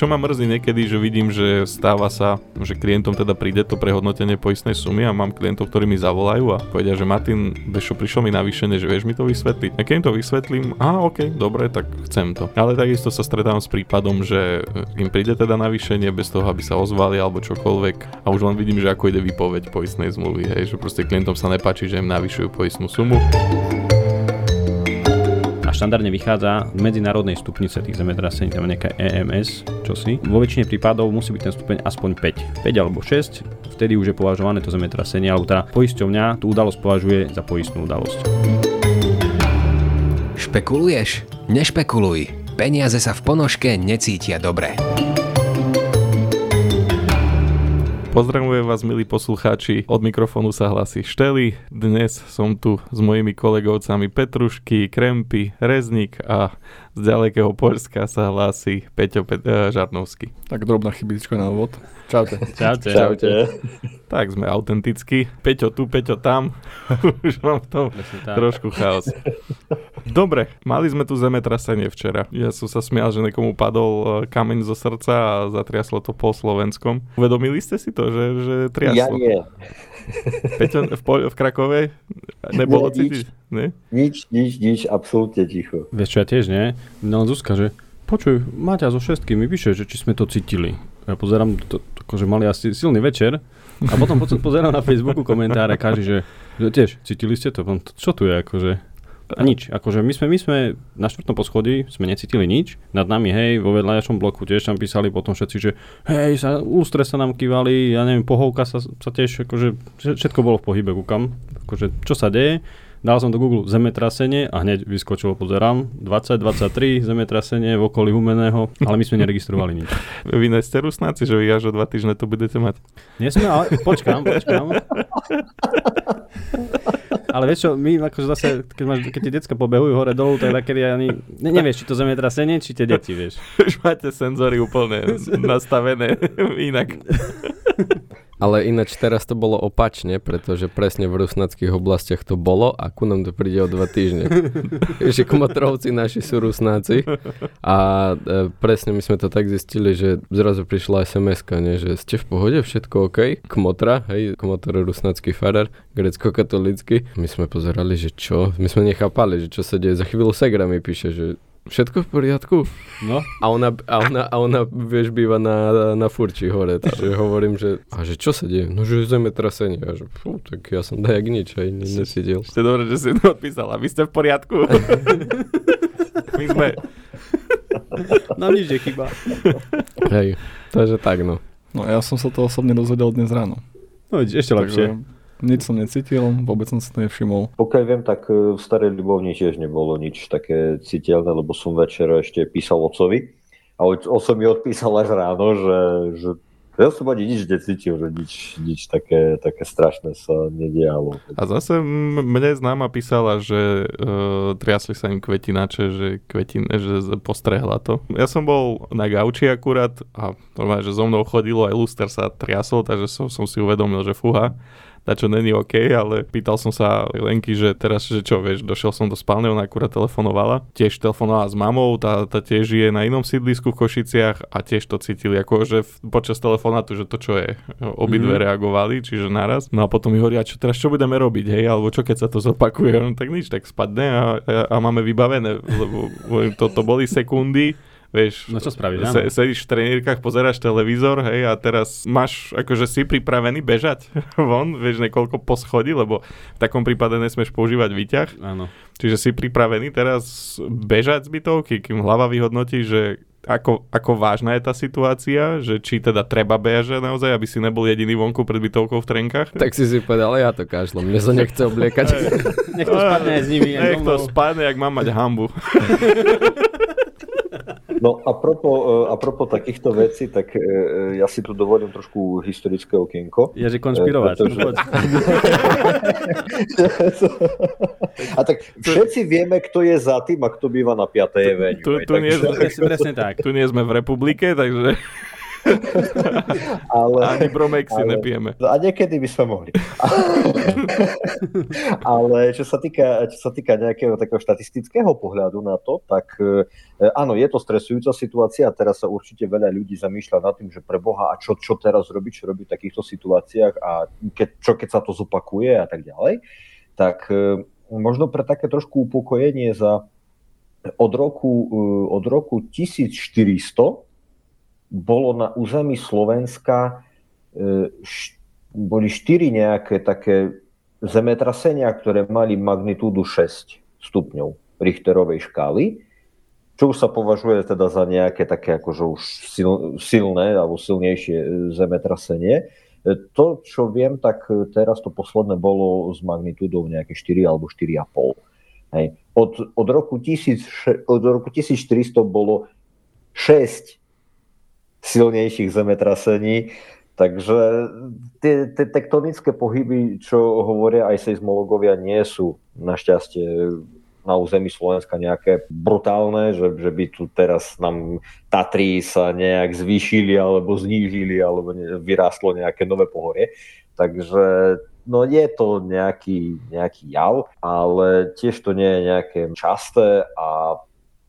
Čo ma mrzí niekedy, že vidím, že stáva sa, že klientom teda príde to prehodnotenie poistnej sumy a mám klientov, ktorí mi zavolajú a povedia, že Martin, vieš čo, prišlo mi navýšenie, že vieš mi to vysvetliť. A keď im to vysvetlím, a ok, dobre, tak chcem to. Ale takisto sa stretávam s prípadom, že im príde teda navýšenie bez toho, aby sa ozvali alebo čokoľvek a už len vidím, že ako ide vypoveď poistnej zmluvy, hej, že proste klientom sa nepáči, že im navyšujú poistnú sumu štandardne vychádza z medzinárodnej stupnice tých zemetrasení, tam nejaká EMS, čo si. Vo väčšine prípadov musí byť ten stupeň aspoň 5. 5 alebo 6, vtedy už je považované to zemetrasenie, alebo teda poisťovňa tú udalosť považuje za poistnú udalosť. Špekuluješ? Nešpekuluj. Peniaze sa v ponožke necítia dobre. Pozdravujem vás, milí poslucháči. Od mikrofónu sa hlasí Šteli. Dnes som tu s mojimi kolegovcami Petrušky, Krempy, Reznik a z ďalekého Polska sa hlási Peťo Pet- uh, Žarnovský. Tak drobná chybička na úvod. Čaute. Čaute. Čaute. Tak sme autentickí. Peťo tu, Peťo tam. Už mám v tom trošku chaos. Dobre, mali sme tu zemetrasenie včera. Ja som sa smial, že nekomu padol e, kameň zo srdca a zatriaslo to po Slovenskom. Uvedomili ste si to, že, že triaslo? Ja nie. Peťo, v, po- v Krakove nebolo Nie, cítiť? Nie? Nič, nič, nič, absolútne ticho. Vieš čo, ja tiež nie. No Zuzka, že počuj, Maťa so všetkými píše, že či sme to cítili. Ja pozerám, to, akože mali asi silný večer a potom po- pozerám na Facebooku komentáre, každý, že, že tiež, cítili ste to? Čo tu je, akože? A nič, akože my sme, my sme na štvrtom poschodí sme necítili nič, nad nami, hej, vo vedľajšom bloku tiež tam písali potom všetci, že hej, sa, ústre sa nám kývali, ja neviem, pohovka sa, sa tiež, akože vše- všetko bolo v pohybe, kúkam, akože čo sa deje, Dal som do Google zemetrasenie a hneď vyskočilo, pozerám, 2023 zemetrasenie v okolí Humeného, ale my sme neregistrovali nič. Vy ste rusnáci, že vy až o dva týždne to budete mať. Nie sme, ale počkám, počkám. Ale vieš čo, my akože zase, keď, máš, keď tie decka pobehujú hore dolu, tak takedy ani, ne, nevieš, či to zemetrasenie, či tie deti, vieš. Už máte senzory úplne nastavené inak. Ale ináč teraz to bolo opačne, pretože presne v rusnackých oblastiach to bolo a ku nám to príde o dva týždne. že Kmotrovci naši sú rusnáci a e, presne my sme to tak zistili, že zrazu prišla sms že ste v pohode, všetko OK? Kmotra, hej, Kmotr rusnacký farar, grecko-katolický. My sme pozerali, že čo? My sme nechápali, že čo sa deje. Za chvíľu Segra mi píše, že všetko v poriadku? No, A ona, a ona, a ona vieš, býva na, na Furči hore, takže hovorím, že, a že čo sa deje? No, že zemetrasenie. A že, fú, tak ja som dajak nič, aj ne, nesidel. Ste dobre, že si to odpísala. Vy ste v poriadku? My sme... nám nič nechyba. Hej, takže tak no. No ja som sa to osobne dozvedel dnes ráno. No, ešte lepšie. Takže nič som necítil, vôbec som si to nevšimol. Pokiaľ viem, tak e, v Starej Ľubovni tiež nebolo nič také citeľné, lebo som večer ešte písal ocovi. A oc- oco mi odpísal až ráno, že, že ja som ani nič necítil, že nič, nič také, také strašné sa nedialo. A zase mne známa písala, že uh, triasli sa im kvetinače, že, kvetin, že postrehla to. Ja som bol na gauči akurát a normálne, že so mnou chodilo, aj luster sa triasol, takže som, som si uvedomil, že fúha na čo není OK, ale pýtal som sa Lenky, že teraz, že čo, vieš, došiel som do spálne, ona akurát telefonovala. Tiež telefonovala s mamou, tá, tá tiež je na inom sídlisku v Košiciach a tiež to cítili, akože v- počas telefonátu, že to čo je, obidve Mhm. reagovali, čiže naraz. No a potom mi hovoria, čo teraz, čo budeme robiť, hej, alebo čo keď sa to zopakuje, no, tak nič, tak spadne a, a, a máme vybavené, lebo to, to boli sekundy, Vieš, No čo spraviť, áno. se, sedíš v trenírkach, pozeráš televízor, hej, a teraz máš, akože si pripravený bežať von, vieš, niekoľko poschodí, lebo v takom prípade nesmieš používať výťah, Áno. čiže si pripravený teraz bežať z bytovky, kým hlava vyhodnotí, že ako, ako vážna je tá situácia, že či teda treba bežať naozaj, aby si nebol jediný vonku pred bytovkou v trenkách. Tak si si povedal, ale ja to kašlom, mne sa nechce obliekať. Nech to spadne aj s nimi. Nech to spadne, ak mám mať hambu. No a propo, a propo takýchto vecí, tak e, e, ja si tu dovolím trošku historické okienko. Je, že konšpirovať. E, pretože- a tak všetci vieme, kto je za tým a kto býva na 5. Avenue. Tu, hej, tu, nie presne tak. tu nie sme v republike, takže ale, Ani bromexy ale- nepijeme. a niekedy by sme mohli. ale čo sa, týka, čo sa týka nejakého takého štatistického pohľadu na to, tak e, áno, je to stresujúca situácia a teraz sa určite veľa ľudí zamýšľa nad tým, že pre Boha a čo, čo teraz robiť, čo robiť v takýchto situáciách a keď, čo keď sa to zopakuje a tak ďalej. Tak e, možno pre také trošku upokojenie za od roku, e, od roku 1400 bolo na území Slovenska e, boli štyri nejaké také zemetrasenia, ktoré mali magnitúdu 6 stupňov Richterovej škály, čo už sa považuje teda za nejaké také akože už sil, silné alebo silnejšie e, zemetrasenie. E, To, čo viem, tak teraz to posledné bolo s magnitúdou nejaké 4 alebo 4,5. Hej. Od, od, roku 1000, od roku 1400 bolo 6 silnejších zemetrasení, takže tie, tie tektonické pohyby, čo hovoria aj seizmologovia, nie sú našťastie na území Slovenska nejaké brutálne, že, že by tu teraz nám Tatry sa nejak zvýšili alebo znížili alebo ne, vyrástlo nejaké nové pohorie. Takže no je to nejaký, nejaký jav, ale tiež to nie je nejaké časté a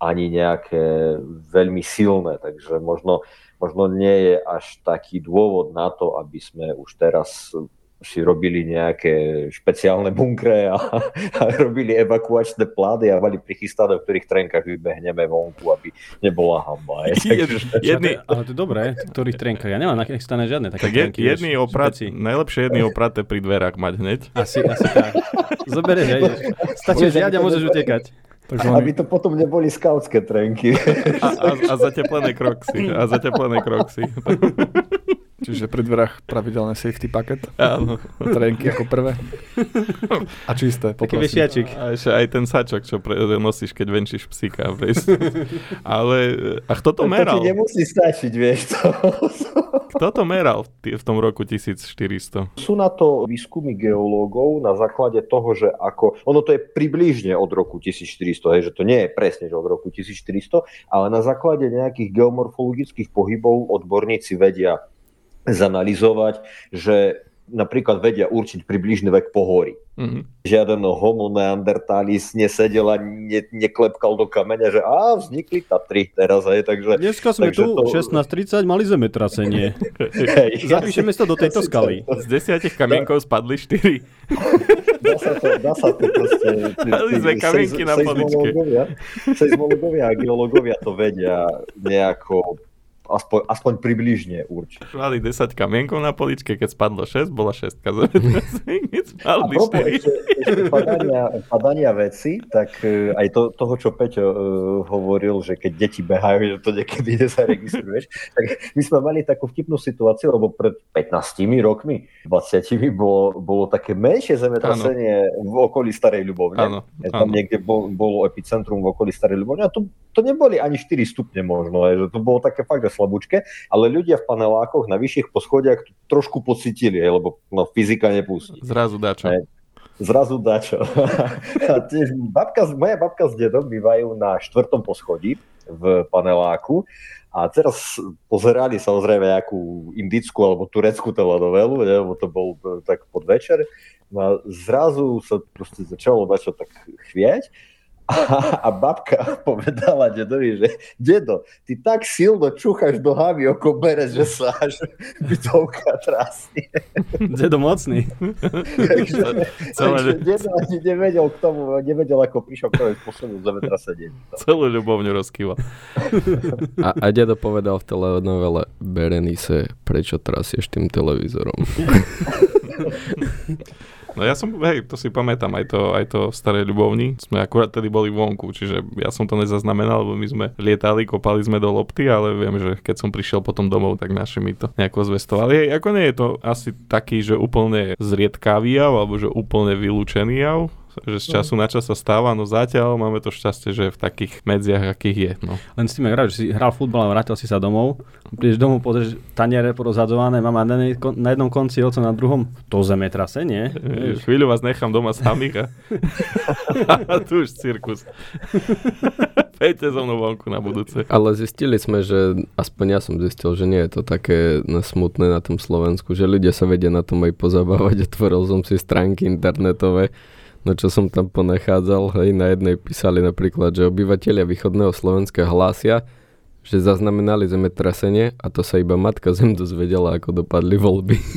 ani nejaké veľmi silné, takže možno, možno nie je až taký dôvod na to, aby sme už teraz si robili nejaké špeciálne bunkre a, a robili evakuačné plány a mali prichystané, v ktorých trenkách vybehneme vonku, aby nebola hamba. hej. Takže, Jedný, Ale to je dobré, v ktorých trenkách. Ja nemám nachystané žiadne také tak je, trenky. jedný vieš, oprat, najlepšie jedný opraté pri dverách mať hneď. Asi, asi tak. Zoberieš a ideš. Stačí žiať a môžeš utekať. Takže aby oni, to potom neboli skautské trenky. A, a, a zateplené kroxy. A zateplené kroxy. čiže pri dverách pravidelné safety packet, Áno. trenky ako prvé. A čisté, Taký poprosím. vešiačik. A ešte aj ten sačok, čo pre, nosíš, keď venčíš psíka. Ale, a kto to To meral? ti nemusí stačiť, vieš to. Kto to meral v tom roku 1400? Sú na to výskumy geológov na základe toho, že ako, ono to je približne od roku 1400, hej, že to nie je presne, že od roku 1400, ale na základe nejakých geomorfologických pohybov odborníci vedia zanalizovať, že napríklad vedia určiť približný vek pohory. Mhm. Žiaden homo neandertalis nesedel a ne, neklepkal do kameňa, že á, vznikli Tatry teraz, hej, takže... Dneska sme Takže tu, to- 16.30, mali zemetrasenie. Hej, Zapíšeme sa do tejto skaly. Z desiatich kamienkov spadli štyri. Dá sa to, dá sa to proste... tí sme kamienky na poličke. seizmológovia- Seizmológovia a geológovia to vedia nejako aspoň, aspoň približne určiť. Mali 10 kamienkov na poličke, keď spadlo 6, bola 6 zemetrasení, keď spadli propos 4. ešte, ešte padania, padania veci, tak e, aj to, toho, čo Peťo uh, hovoril, že keď deti behajú, že to niekedy nezaregistruješ, tak my sme mali takú vtipnú situáciu, lebo pred 15 rokmi, 20 bolo, bolo také menšie zemetrasenie v okolí Starej Ľubovne. Áno, E, Tam áno. niekde bol, bolo epicentrum v okolí Starej Ľubovne a to, to neboli ani 4 stupne možno, že to bolo také fakt, slabúčke, ale ľudia v panelákoch na vyšších poschodiach trošku pocitili, lebo no, fyzika nepustí. Zrazu dačo. Hej. Zrazu dačo. A tiež babka, moja babka s dedom bývajú na štvrtom poschodí v paneláku a teraz pozerali samozrejme nejakú indickú alebo tureckú telenovelu, lebo to bol e, tak podvečer. No a zrazu sa proste začalo dačo tak chvieť a, a babka povedala dedovi, že dedo, ty tak silno čúchaš do havy oko berec, že sa až bytovka trasie. Dedo mocný. Takže, Celé, takže dedo ani nevedel k tomu, nevedel ako prišiel k spôsobu zemetrasenie. celú ľubovňu rozkýval. A, a dedo povedal v telenovele Berenice, prečo trasieš tým televízorom. No ja som, hej, to si pamätám, aj to, aj to v Starej Ľubovni. Sme akurát tedy boli vonku, čiže ja som to nezaznamenal, lebo my sme lietali, kopali sme do lopty, ale viem, že keď som prišiel potom domov, tak naši mi to nejako zvestovali. Hej, ako nie je to asi taký, že úplne zriedkavý jav, alebo že úplne vylúčený jav, že z času na čas sa stáva, no zatiaľ máme to šťastie, že je v takých medziach, akých je. No. Len s tým, hráš, že si hral futbal a vrátil si sa domov, prídeš domov, pozrieš taniere porozhadzované, mama na, kon- na jednom konci, oco na druhom, to zemetrasenie. E, Chvíľu vás nechám doma samých a, a tu už cirkus. Ejte so mnou vonku na budúce. Ale zistili sme, že aspoň ja som zistil, že nie je to také smutné na tom Slovensku, že ľudia sa vedia na tom aj pozabávať. Otvoril som si stránky internetové, no čo som tam ponachádzal, hej, na jednej písali napríklad, že obyvateľia východného Slovenska hlásia, že zaznamenali zemetrasenie a to sa iba matka zem dozvedela, ako dopadli voľby.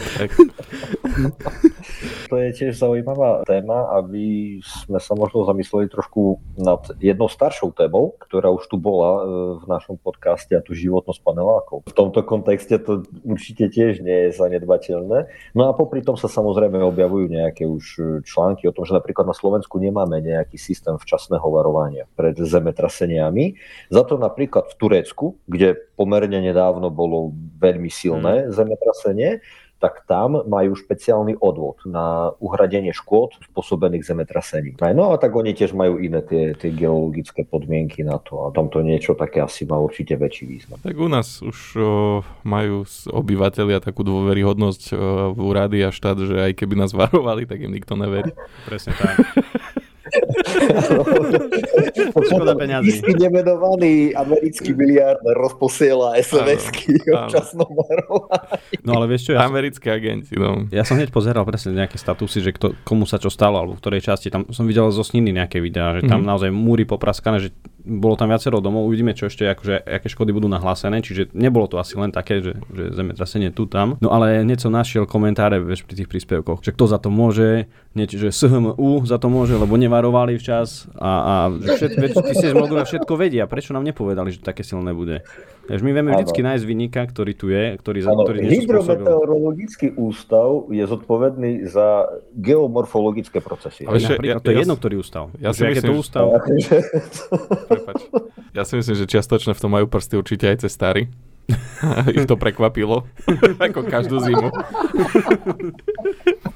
Tak, To je tiež zaujímavá téma, aby sme sa možno zamysleli trošku nad jednou staršou témou, ktorá už tu bola e, v našom podcaste a tu životnosť panelákov. V tomto kontexte to určite tiež nie je zanedbateľné. No a popri tom sa samozrejme objavujú nejaké už články o tom, že napríklad na Slovensku nemáme nejaký systém včasného varovania pred zemetraseniami. Za to napríklad v Turecku, kde pomerne nedávno bolo veľmi silné zemetrasenie, tak tam majú špeciálny odvod na uhradenie škôd spôsobených zemetrasením. No a tak oni tiež majú iné tie, tie geologické podmienky na to a tamto niečo také asi má určite väčší význam. tak u nás už o, majú obyvateľia takú dôveryhodnosť o, v úrady a štát, že aj keby nás varovali, tak im nikto neverí. Presne tak. Škoda peňazí. Istý nemenovaný americký miliardár rozposiela SMS-ky o áno. časnom varovaní. No ale vieš čo, ja som, Americké agenti, no. ja som hneď pozeral presne nejaké statusy, že kto, komu sa čo stalo, alebo v ktorej časti. Tam som videl zo sniny nejaké videá, že tam Mhm. naozaj múry popraskané, že bolo tam viacero domov, uvidíme čo ešte, akože, aké škody budú nahlásené, čiže nebolo to asi len také, že, že zemetrasenie tu tam. No ale som našiel komentáre vieš, pri tých príspevkoch, že kto za to môže, niečo, že SHMU za to môže, lebo nevarovali včas a, a že všet, veď, tí seizmológovia všetko vedia, prečo nám nepovedali, že také silné bude. Takže my vieme vždycky nájsť vynika, ktorý tu je, ktorý, za, Áno, ktorý niečo. Hydrometeorologický ústav je zodpovedný za geomorfologické procesy. Ale ešte- ja- to je ja jedno, ktorý ústav. ja si Že myslím, to že- ústav. Prepač. Ja si myslím, že čiastočne v tom majú prsty určite aj cestári. Ich to prekvapilo, ako každú zimu.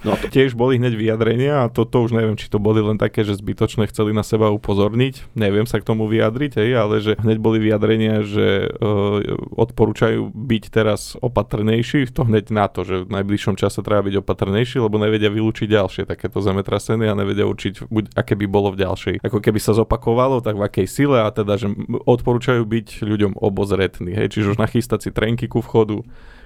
No, tiež boli hneď vyjadrenia a toto už neviem, či to boli len také, že zbytočne chceli na seba upozorniť. Neviem sa k tomu vyjadriť, hej, ale že hneď boli vyjadrenia, že uh, odporúčajú byť teraz opatrnejší, to hneď na to, že v najbližšom čase treba byť opatrnejší, lebo nevedia vylúčiť ďalšie takéto zemetrasenie a nevedia určiť, buď, aké by bolo v ďalšej. Ako keby sa zopakovalo, tak v akej sile a teda, že odporúčajú byť ľuďom obozretní, hej, čiže už nachystať si trenky ku vchodu,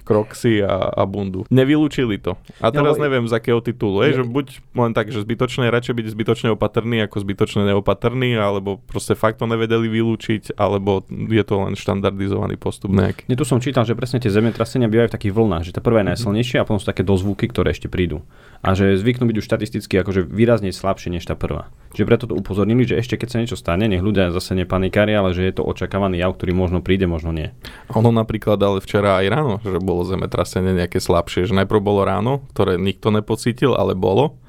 kroxy a, a bundu. Nevylúčili to. A teraz ale- neviem z akého titulu, hej, že buď len tak, že zbytočne, radšej byť zbytočne opatrný ako zbytočne neopatrný, alebo proste fakt to nevedeli vylúčiť, alebo je to len štandardizovaný postup nejaký. Nie, tu som čítal, že presne tie zemetrasenia bývajú v takých vlnách, že tá prvá Mhm. je najsilnejšia a potom sú také dozvuky, ktoré ešte prídu. A že zvyknú byť už štatisticky akože výrazne slabšie než tá prvá. Čiže preto to upozornili, že ešte keď sa niečo stane, nech ľudia zase nepanikária, ale že je to očakávaný jav, ktorý možno príde, možno nie. Ono napríklad ale včera aj ráno, že bolo zemetrasenie nejaké slabšie, že najprv bolo ráno, ktoré nikto nepocítil, ale bolo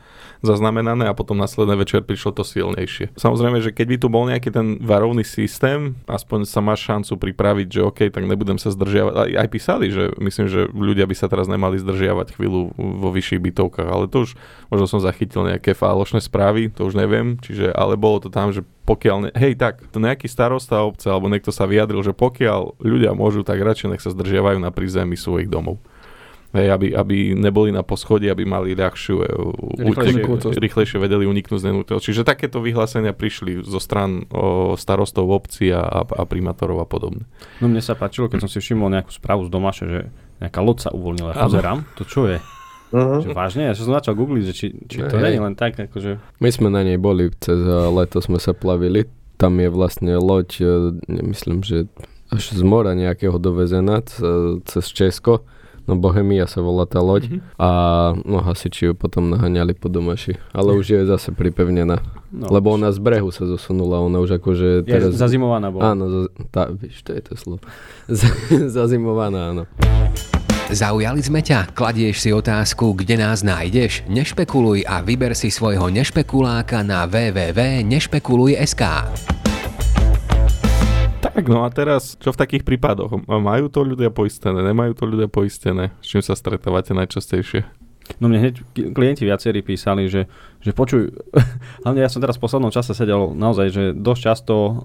zaznamenané a potom následný večer prišlo to silnejšie. Samozrejme, že keď by tu bol nejaký ten varovný systém, aspoň sa máš šancu pripraviť, že OK, tak nebudem sa zdržiavať. Aj, aj písali, že myslím, že ľudia by sa teraz nemali zdržiavať chvíľu vo vyšších bytovkách, ale to už možno som zachytil nejaké falošné správy, to už neviem, čiže ale bolo to tam, že pokiaľ, ne, hej tak, to nejaký starosta obce alebo niekto sa vyjadril, že pokiaľ ľudia môžu, tak radšej nech sa zdržiavajú na prízemí svojich domov. Hej, aby, aby neboli na poschodí, aby mali ľahšiu, e, Rýchlejšie- utek- rýchlejšie vedeli uniknúť z nenúteľ. Čiže takéto vyhlásenia prišli zo stran o, starostov obcí a, a, a primátorov a podobne. No mne sa páčilo, keď som si všimol nejakú správu z domaše, že nejaká loď sa uvoľnila. Áno. Pozerám, to čo je? Mhm. Že vážne? Ja som začal googliť, že či, či to nie je len tak, akože... My sme na nej boli, cez eh, leto sme sa plavili. Tam je vlastne loď, eh, myslím, že až z mora nejakého dovezená cez Česko. No Bohemia sa volá tá loď. Mhm. A no hasiči ju potom naháňali po domaši. Ale už je zase pripevnená. No, Lebo ona z brehu sa zosunula. Ona už akože je teraz... zazimovaná bola. Áno, za, tá, víš, to je to slovo. Z- Zazimovaná, áno. Zaujali sme ťa? Kladieš si otázku, kde nás nájdeš? Nešpekuluj a vyber si svojho nešpekuláka na www.nešpekuluj.sk Tak, no a teraz, čo v takých prípadoch? Majú to ľudia poistené, nemajú to ľudia poistené? S čím sa stretávate najčastejšie? No mne hneď klienti viacerí písali, že, že počuj, hlavne ja som teraz v poslednom čase sedel naozaj, že dosť často, uh,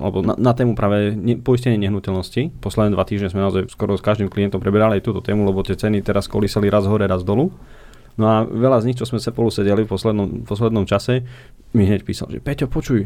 alebo na, na tému práve ne, poistenie nehnuteľnosti, posledné dva týždne sme naozaj skoro s každým klientom preberali aj túto tému, lebo tie ceny teraz kolísali raz hore, raz dolu. No a veľa z nich, čo sme spolu sedeli v poslednom, v poslednom čase, mi hneď písal, že Peťo, počuj,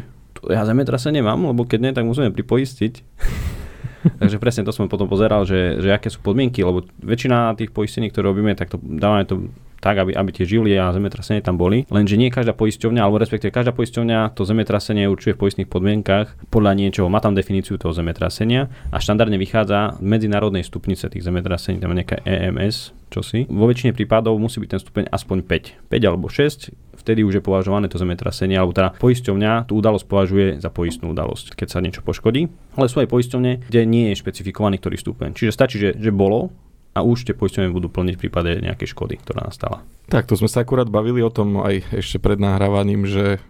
ja zemetrasenie mám, lebo keď nie, tak musíme pripoistiť. Takže presne to som potom pozeral, že, že aké sú podmienky, lebo väčšina tých poistení, ktoré robíme, tak to dávame to tak, aby, aby tie žily a zemetrasenie tam boli. Lenže nie každá poisťovňa, alebo respektíve každá poisťovňa to zemetrasenie určuje v poistných podmienkach podľa niečoho. Má tam definíciu toho zemetrasenia a štandardne vychádza z medzinárodnej stupnice tých zemetrasení, tam je nejaká EMS, čosi. Vo väčšine prípadov musí byť ten stupeň aspoň 5. 5 alebo 6, vtedy už je považované to zemetrasenie, alebo teda poisťovňa tú udalosť považuje za poistnú udalosť, keď sa niečo poškodí. Ale sú aj poisťovne, kde nie je špecifikovaný ktorý stupeň. Čiže stačí, že, že bolo a už tie poisťovne budú plniť v prípade nejakej škody, ktorá nastala. Tak, to sme sa akurát bavili o tom aj ešte pred nahrávaním, že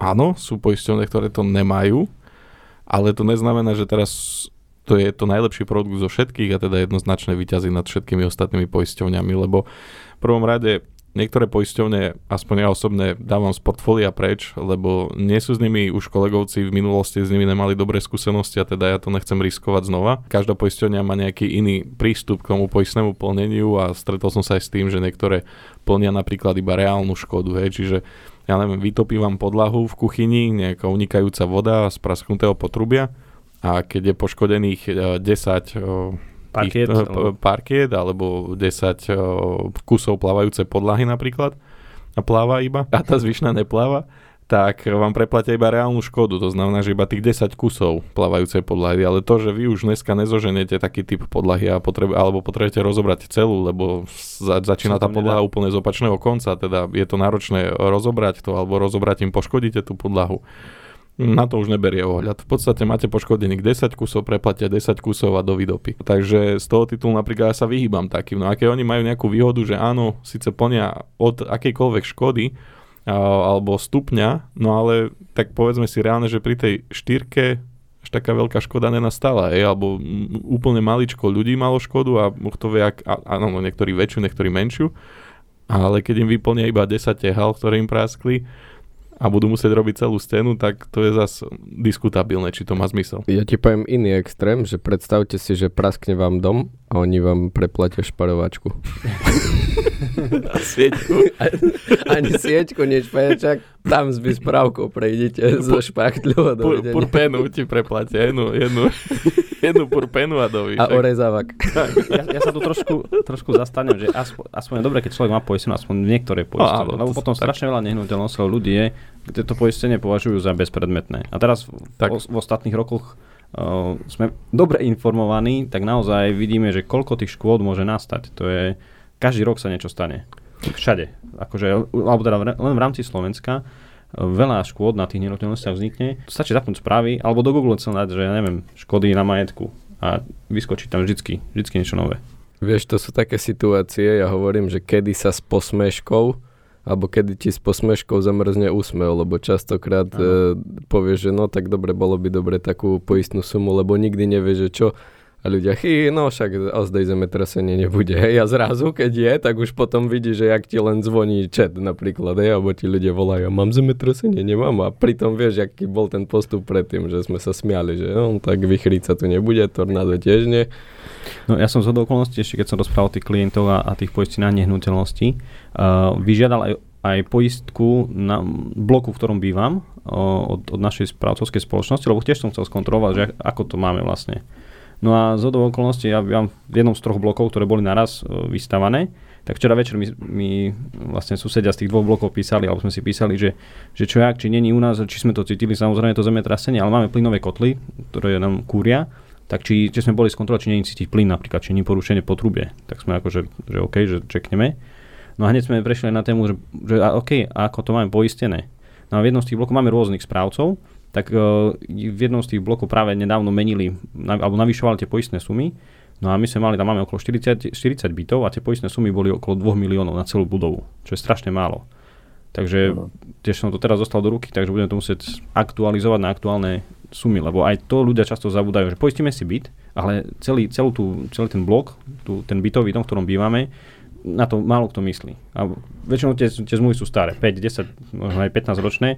áno, sú poisťovne, ktoré to nemajú, ale to neznamená, že teraz to je to najlepší produkt zo všetkých a teda jednoznačne vyťazí nad všetkými ostatnými poisťovňami, lebo v prvom rade niektoré poisťovne, aspoň ja osobne dávam z portfólia preč, lebo nie sú s nimi už kolegovci v minulosti, s nimi nemali dobré skúsenosti a teda ja to nechcem riskovať znova. Každá poisťovňa má nejaký iný prístup k tomu poistnému plneniu a stretol som sa aj s tým, že niektoré plnia napríklad iba reálnu škodu, hej, čiže ja neviem, vytopí vám podlahu v kuchyni, nejaká unikajúca voda z prasknutého potrubia a keď je poškodených 10 Parkiet, ich, alebo- parkiet alebo 10 o, kusov plávajúcej podlahy napríklad a pláva iba a tá zvyšná nepláva, tak vám preplatia iba reálnu škodu. To znamená, že iba tých 10 kusov plávajúcej podlahy. Ale to, že vy už dneska nezoženete taký typ podlahy a potrebu, alebo potrebujete rozobrať celú, lebo za, začína tá podlaha nedá. úplne z opačného konca, teda je to náročné rozobrať to, alebo rozobrať im poškodíte tú podlahu. Na to už neberie ohľad. V podstate máte poškodených 10 kusov, preplatia 10 kusov a dovidopy. Takže z toho titulu napríklad ja sa vyhýbam takým. No a keď oni majú nejakú výhodu, že áno, síce plnia od akejkoľvek škody alebo stupňa, no ale tak povedzme si reálne, že pri tej štyrke až taká veľká škoda nenastala, ej, alebo úplne maličko ľudí malo škodu a kto vie, ak, áno, no, niektorí väčšiu, niektorí menšiu, ale keď im vyplnia iba 10 tehal, ktoré im praskli, a budú musieť robiť celú stenu, tak to je zase diskutabilné, či to má zmysel. Ja ti poviem iný extrém, že predstavte si, že praskne vám dom a oni vám preplatia šparovačku. Sieťku. Ani sieťku, nie špajačak, tam s vysprávkou prejdete zo špachtľu a Pur, dovidenia. purpenu ti preplatia, jednu, jednu, jednu purpenu a dovíš. A orezávak. ja, ja sa tu trošku, trošku zastanem, že aspoň, aspoň je dobré, keď človek má poistenú, aspoň niektoré poistenie. áno, Lebo to- potom tak. strašne veľa nehnuteľností ľudí je, kde to poistenie považujú za bezpredmetné. A teraz v, Tak. v, v ostatných rokoch uh, sme dobre informovaní, tak naozaj vidíme, že koľko tých škôd môže nastať. To je, každý rok sa niečo stane. Všade. Akože, alebo teda len v rámci Slovenska uh, veľa škôd na tých nehnuteľnostiach vznikne. Stačí zapnúť správy, alebo do Google celé dať, že ja neviem, škody na majetku a vyskočí tam vždycky, vždycky niečo nové. Vieš, to sú také situácie, ja hovorím, že kedy sa s posmeškou alebo kedy ti s posmeškou zamrzne úsmev, lebo častokrát e, povieš, že no tak dobre, bolo by dobre takú poistnú sumu, lebo nikdy nevieš, že čo. A ľudia, chy, no však ozdej zemetrasenie nebude. Hej, a zrazu, keď je, tak už potom vidíš, že jak ti len zvoní chat napríklad, hej, alebo ti ľudia volajú, mám zemetrasenie, nemám. A pritom vieš, aký bol ten postup predtým, že sme sa smiali, že no, tak vychríť sa tu nebude, tornádo tiež nie. No ja som z okolností, ešte keď som rozprával tých klientov a, a tých poistinách nehnuteľností, uh, vyžiadal aj, aj poistku na bloku, v ktorom bývam uh, od, od našej správcovskej spoločnosti, lebo tiež som chcel skontrolovať, že ako to máme vlastne. No a z hodou okolností ja bývam v jednom z troch blokov, ktoré boli naraz uh, vystavané, tak včera večer mi, mi vlastne susedia z tých dvoch blokov písali, alebo sme si písali, že, že čo jak, či není u nás, či sme to cítili, samozrejme to zemetrasenie, ale máme plynové kotly, ktoré nám kúria, tak či, či sme boli skontrolovať, či je cítiť plyn napríklad, či je porušenie potrubie. Tak sme akože, že OK, že čekneme. No a hneď sme prešli na tému, že, že OK, a ako to máme poistené. No a v jednom z tých blokov máme rôznych správcov, tak uh, v jednom z tých blokov práve nedávno menili, alebo navyšovali tie poistné sumy. No a my sme mali, tam máme okolo 40, 40 bytov a tie poistné sumy boli okolo 2 miliónov na celú budovu, čo je strašne málo. Takže tiež som to teraz dostal do ruky, takže budeme to musieť aktualizovať na aktuálne sumy, lebo aj to ľudia často zabúdajú, že poistíme si byt, ale celý, celú tú, celý ten blok, tú, ten bytový dom, v ktorom bývame, na to málo kto myslí. A väčšinou tie, tie zmluvy sú staré, 5, 10, možno aj 15 ročné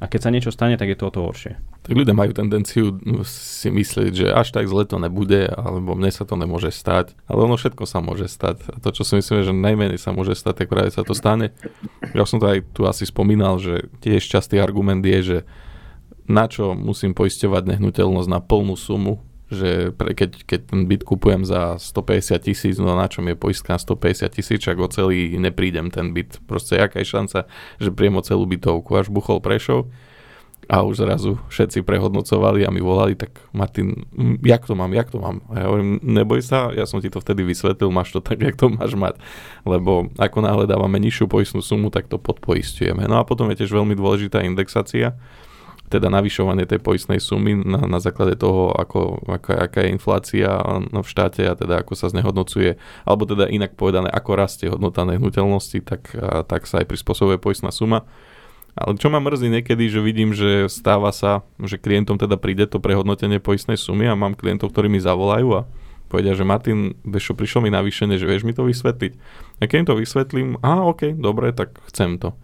a keď sa niečo stane, tak je to o to horšie. Tak ľudia majú tendenciu no, si myslieť, že až tak zle to nebude, alebo mne sa to nemôže stať. Ale ono všetko sa môže stať. A to, čo si myslím, že najmenej sa môže stať, tak práve sa to stane. Ja som to aj tu asi spomínal, že tiež častý argument je, že na čo musím poisťovať nehnuteľnosť na plnú sumu, že pre, keď, keď ten byt kupujem za 150 tisíc, no na čom je poistka na 150 tisíc, ak o celý neprídem ten byt. Proste aká je šanca, že príjem celú bytovku, až buchol Prešov a už zrazu všetci prehodnocovali a mi volali, tak Martin, jak to mám, jak to mám? A ja hovorím, neboj sa, ja som ti to vtedy vysvetlil, máš to tak, jak to máš mať. Lebo ako náhle dávame nižšiu poistnú sumu, tak to podpoistujeme. No a potom je tiež veľmi dôležitá indexácia, teda navyšovanie tej poistnej sumy na, na základe toho, ako, aká, aká je inflácia v štáte a teda ako sa znehodnocuje, alebo teda inak povedané, ako rastie hodnota nehnuteľnosti, tak, a, tak sa aj prispôsobuje poistná suma. Ale čo ma mrzí niekedy, že vidím, že stáva sa, že klientom teda príde to prehodnotenie poistnej sumy a mám klientov, ktorí mi zavolajú a povedia, že Martin, vieš čo, prišlo mi navýšenie, že vieš mi to vysvetliť. A keď im to vysvetlím, a OK, dobre, tak chcem to.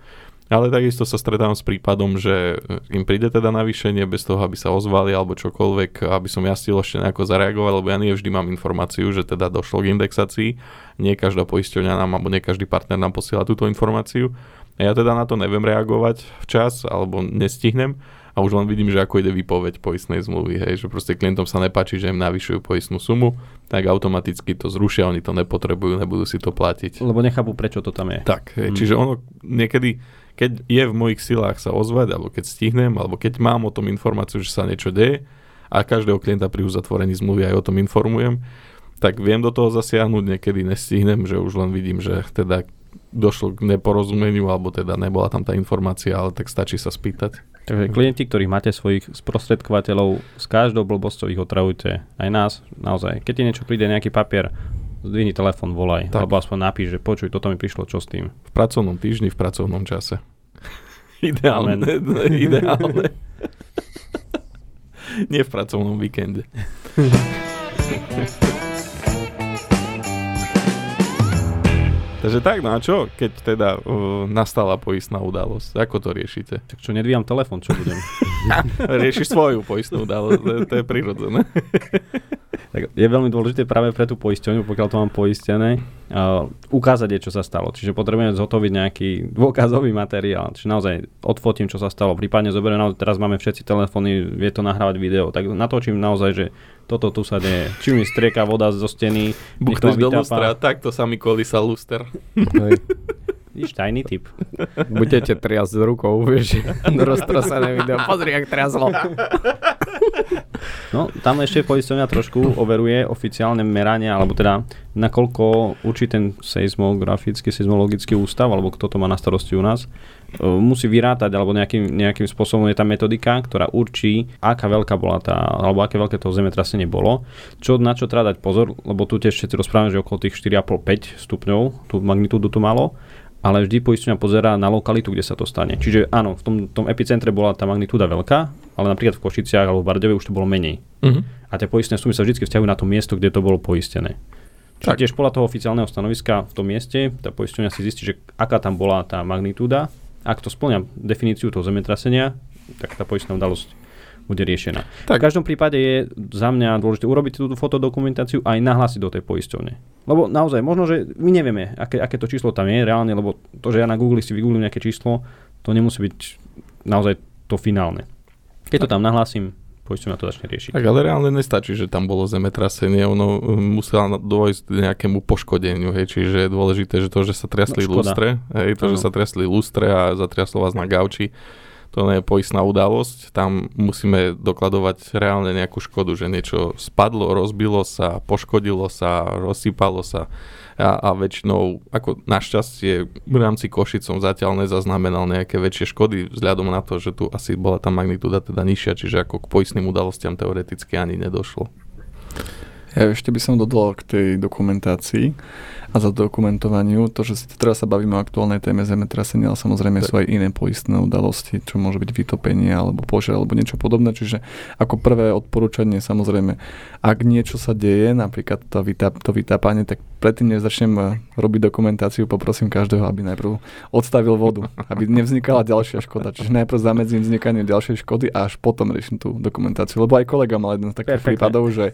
Ale takisto sa stretávam s prípadom, že im príde teda navýšenie bez toho, aby sa ozvali alebo čokoľvek, aby som ja stiel ešte nejako zareagoval, lebo ja nie vždy mám informáciu, že teda došlo k indexácii. Nie každá poisťovňa nám alebo nie každý partner nám posiela túto informáciu. A ja teda na to neviem reagovať včas alebo nestihnem a už len vidím, že ako ide výpoveď poistnej zmluvy, hej, že proste klientom sa nepáči, že im navyšujú poistnú sumu, tak automaticky to zrušia, oni to nepotrebujú, nebudú si to platiť. Lebo nechápu, prečo to tam je. Tak, hej, mm. čiže ono niekedy keď je v mojich silách sa ozvať, alebo keď stihnem, alebo keď mám o tom informáciu, že sa niečo deje a každého klienta pri uzatvorení zmluvy aj o tom informujem, tak viem do toho zasiahnuť, niekedy nestihnem, že už len vidím, že teda došlo k neporozumeniu, alebo teda nebola tam tá informácia, ale tak stačí sa spýtať. Takže klienti, ktorých máte svojich sprostredkovateľov, s každou blbosťou ich otravujte. Aj nás, naozaj. Keď ti niečo príde, nejaký papier, zdvihni telefón, volaj, tak. alebo aspoň napíš, že počuj, toto mi prišlo, čo s tým. V pracovnom týždni, v pracovnom čase. Ideálne. Ideálne. Nie v pracovnom víkende. Takže tak, no a čo, keď teda uh, nastala poistná udalosť? Ako to riešite? Tak čo, nedvíjam telefon, čo budem? Riešiš svoju poistnú udalosť, to, to je prirodzené. Tak je veľmi dôležité práve pre tú poisťovňu, pokiaľ to mám poistené, uh, ukázať je, čo sa stalo. Čiže potrebujeme zhotoviť nejaký dôkazový materiál. Čiže naozaj odfotím, čo sa stalo. Prípadne zoberiem, naozaj, teraz máme všetci telefóny, vie to nahrávať video. Tak natočím naozaj, že toto tu sa deje. Či mi strieka voda zo steny. Buchneš do lustra, takto sa mi kolísa luster. Vidíš, tajný tip. Budete triasť s rukou, vieš, roztrasené video. Pozri, jak triaslo. No, tam ešte poisťovňa trošku overuje oficiálne merania, alebo teda nakoľko určí ten seismografický, seismologický ústav, alebo kto to má na starosti u nás, e, musí vyrátať, alebo nejakým, nejakým spôsobom je tam metodika, ktorá určí, aká veľká bola tá, alebo aké veľké to zemetrasenie bolo. Čo, na čo treba dať pozor, lebo tu tiež všetci rozprávame, že okolo tých 4,5-5 stupňov, tú magnitúdu tu malo ale vždy poisťovňa pozerá na lokalitu, kde sa to stane. Čiže áno, v tom, tom epicentre bola tá magnitúda veľká, ale napríklad v Košiciach alebo v Bardeve už to bolo menej. Uh-huh. A tie poistné sumy sa vždy vzťahujú na to miesto, kde to bolo poistené. Čiže tak. tiež podľa toho oficiálneho stanoviska v tom mieste tá poisťovňa si zistí, že aká tam bola tá magnitúda. Ak to splňa definíciu toho zemetrasenia, tak tá poistná udalosť bude riešená. Tak. V každom prípade je za mňa dôležité urobiť túto fotodokumentáciu a aj nahlásiť do tej poisťovne. Lebo naozaj, možno, že my nevieme, aké, aké to číslo tam je reálne, lebo to, že ja na Google si vygooglím nejaké číslo, to nemusí byť naozaj to finálne. Keď to tam nahlásim, poisťovňa to začne riešiť. Tak ale reálne nestačí, že tam bolo zemetrasenie, ono um, muselo dôjsť k nejakému poškodeniu, hej, čiže je dôležité, že to, že sa triasli no, lustre, hej, to, ano. že sa triasli lustre a zatriaslo vás na gauči, to nie je poistná udalosť, tam musíme dokladovať reálne nejakú škodu, že niečo spadlo, rozbilo sa, poškodilo sa, rozsypalo sa. A, a väčšinou, ako našťastie v rámci Košic som zatiaľ nezaznamenal nejaké väčšie škody vzhľadom na to, že tu asi bola tá magnitúda teda nižšia, čiže ako k poistným udalostiam teoreticky ani nedošlo. Ja ešte by som dodal k tej dokumentácii a za dokumentovaniu. To, že si teraz sa bavíme o aktuálnej téme zemetrasenia, ale samozrejme tak. sú aj iné poistné udalosti, čo môže byť vytopenie alebo požiar alebo niečo podobné. Čiže ako prvé odporúčanie samozrejme, ak niečo sa deje, napríklad to, vytáp, to vytápanie, tak predtým, než začnem eh, robiť dokumentáciu, poprosím každého, aby najprv odstavil vodu, aby nevznikala ďalšia škoda. Čiže najprv zamedzím vznikanie ďalšej škody a až potom riešim tú dokumentáciu. Lebo aj kolega mal jeden z takých Perfect. prípadov, že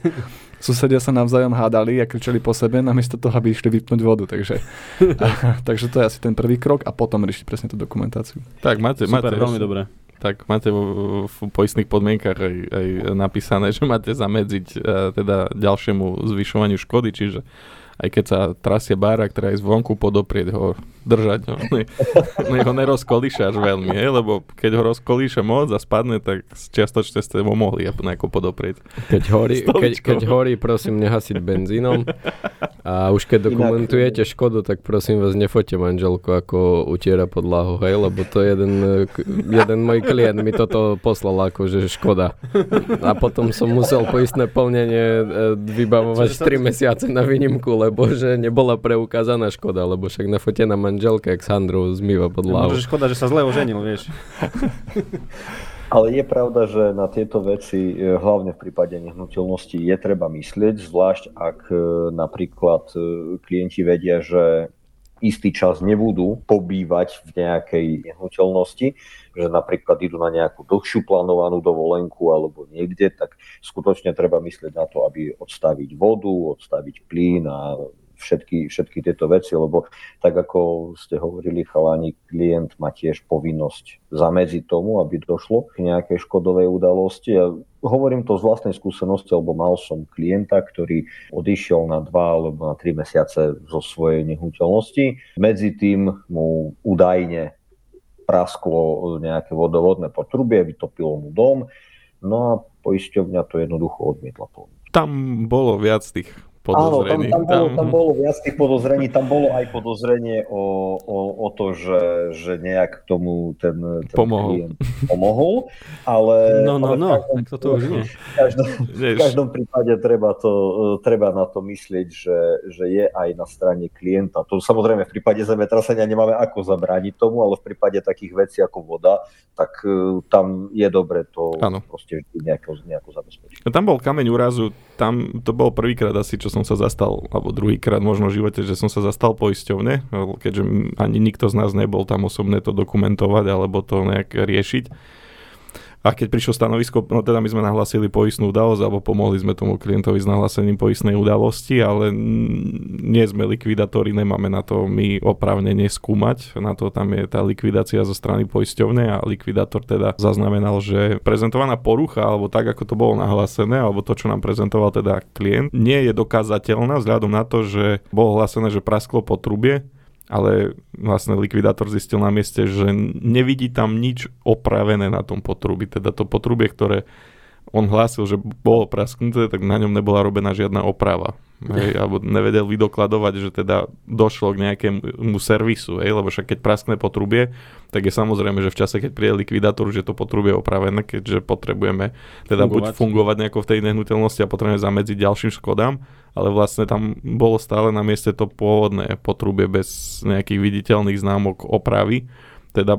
susedia sa navzájom hádali a kričali po sebe, namiesto toho, aby išli vypnúť vodu. Takže, a, takže to je asi ten prvý krok a potom riešiť presne tú dokumentáciu. Tak, máte, Super, máte veľmi dobré. tak máte v, v poistných podmienkach aj, aj napísané, že máte zamedziť uh, teda ďalšiemu zvyšovaniu škody, čiže aj keď sa trasie bára, ktorá je zvonku, podoprieť ho, držať ho. Ne, ne ho nerozkolíša až veľmi, je, lebo keď ho rozkolíša moc a spadne, tak čiastočne ste ho mohli nejako podoprieť. Keď horí, keď, keď horí, prosím nehasiť benzínom. A už keď dokumentujete škodu, tak prosím vás, nefote manželku, ako utiera podlahu, hej, lebo to jeden, jeden môj klient mi toto poslal ako, že škoda. A potom som musel poistné plnenie e, vybavovať 3 mesiace na výnimku, lebo že nebola preukázaná škoda, lebo však nafotená manželka, jak Sandro zmýva pod hlavu. Môže škoda, že sa zle oženil, vieš. Ale je pravda, že na tieto veci, e, hlavne v prípade nehnuteľnosti, je treba myslieť, zvlášť ak e, napríklad e, klienti vedia, že istý čas nebudú pobývať v nejakej nehnuteľnosti, že napríklad idú na nejakú dlhšiu plánovanú dovolenku alebo niekde, tak skutočne treba myslieť na to, aby odstaviť vodu, odstaviť plyn a všetky, všetky tieto veci, lebo tak ako ste hovorili, chalani, klient má tiež povinnosť zamedziť tomu, aby došlo k nejakej škodovej udalosti. Ja hovorím to z vlastnej skúsenosti, lebo mal som klienta, ktorý odišiel na dva alebo na tri mesiace zo svojej nehnuteľnosti. Medzi tým mu údajne prasklo nejaké vodovodné potrubie, vytopilo mu dom, no a poisťovňa to jednoducho odmietla Tam bolo viac tých podozrení. Áno, tam, tam, bolo, tam bolo viac tých podozrení, tam bolo aj podozrenie o, o, o to, že, že nejak tomu ten, ten pomohol. klient pomohol, ale... No, no, ale no, každom, tak toto už nie. V každom, v každom prípade treba, to, treba na to myslieť, že, že je aj na strane klienta. To samozrejme v prípade zemetrasenia nemáme ako zabrániť tomu, ale v prípade takých vecí ako voda, tak uh, tam je dobre to ano. proste nejako, nejako zabezpečiť. Tam bol kameň úrazu, tam to bol prvýkrát asi, čo som sa zastal, alebo druhýkrát možno v živote, že som sa zastal poisťovne, keďže ani nikto z nás nebol tam osobne to dokumentovať alebo to nejak riešiť a keď prišlo stanovisko, no teda my sme nahlásili poistnú udalosť alebo pomohli sme tomu klientovi s nahlásením poistnej udalosti, ale nie sme likvidátori, nemáme na to my opravne neskúmať. Na to tam je tá likvidácia zo strany poisťovne a likvidátor teda zaznamenal, že prezentovaná porucha alebo tak, ako to bolo nahlásené, alebo to, čo nám prezentoval teda klient, nie je dokázateľná vzhľadom na to, že bolo hlásené, že prasklo po trubie, ale vlastne likvidátor zistil na mieste, že nevidí tam nič opravené na tom potrubi. Teda to potrubie, ktoré on hlásil, že bolo prasknuté, tak na ňom nebola robená žiadna oprava. Hej, alebo nevedel vydokladovať, že teda došlo k nejakému servisu, hej, lebo však keď praskne potrubie, tak je samozrejme, že v čase, keď príde likvidátor, že to potrubie opravené, keďže potrebujeme teda fungovať. buď fungovať nejako v tej nehnuteľnosti a potrebujeme zamedziť ďalším škodám, ale vlastne tam bolo stále na mieste to pôvodné potrubie bez nejakých viditeľných známok opravy. Teda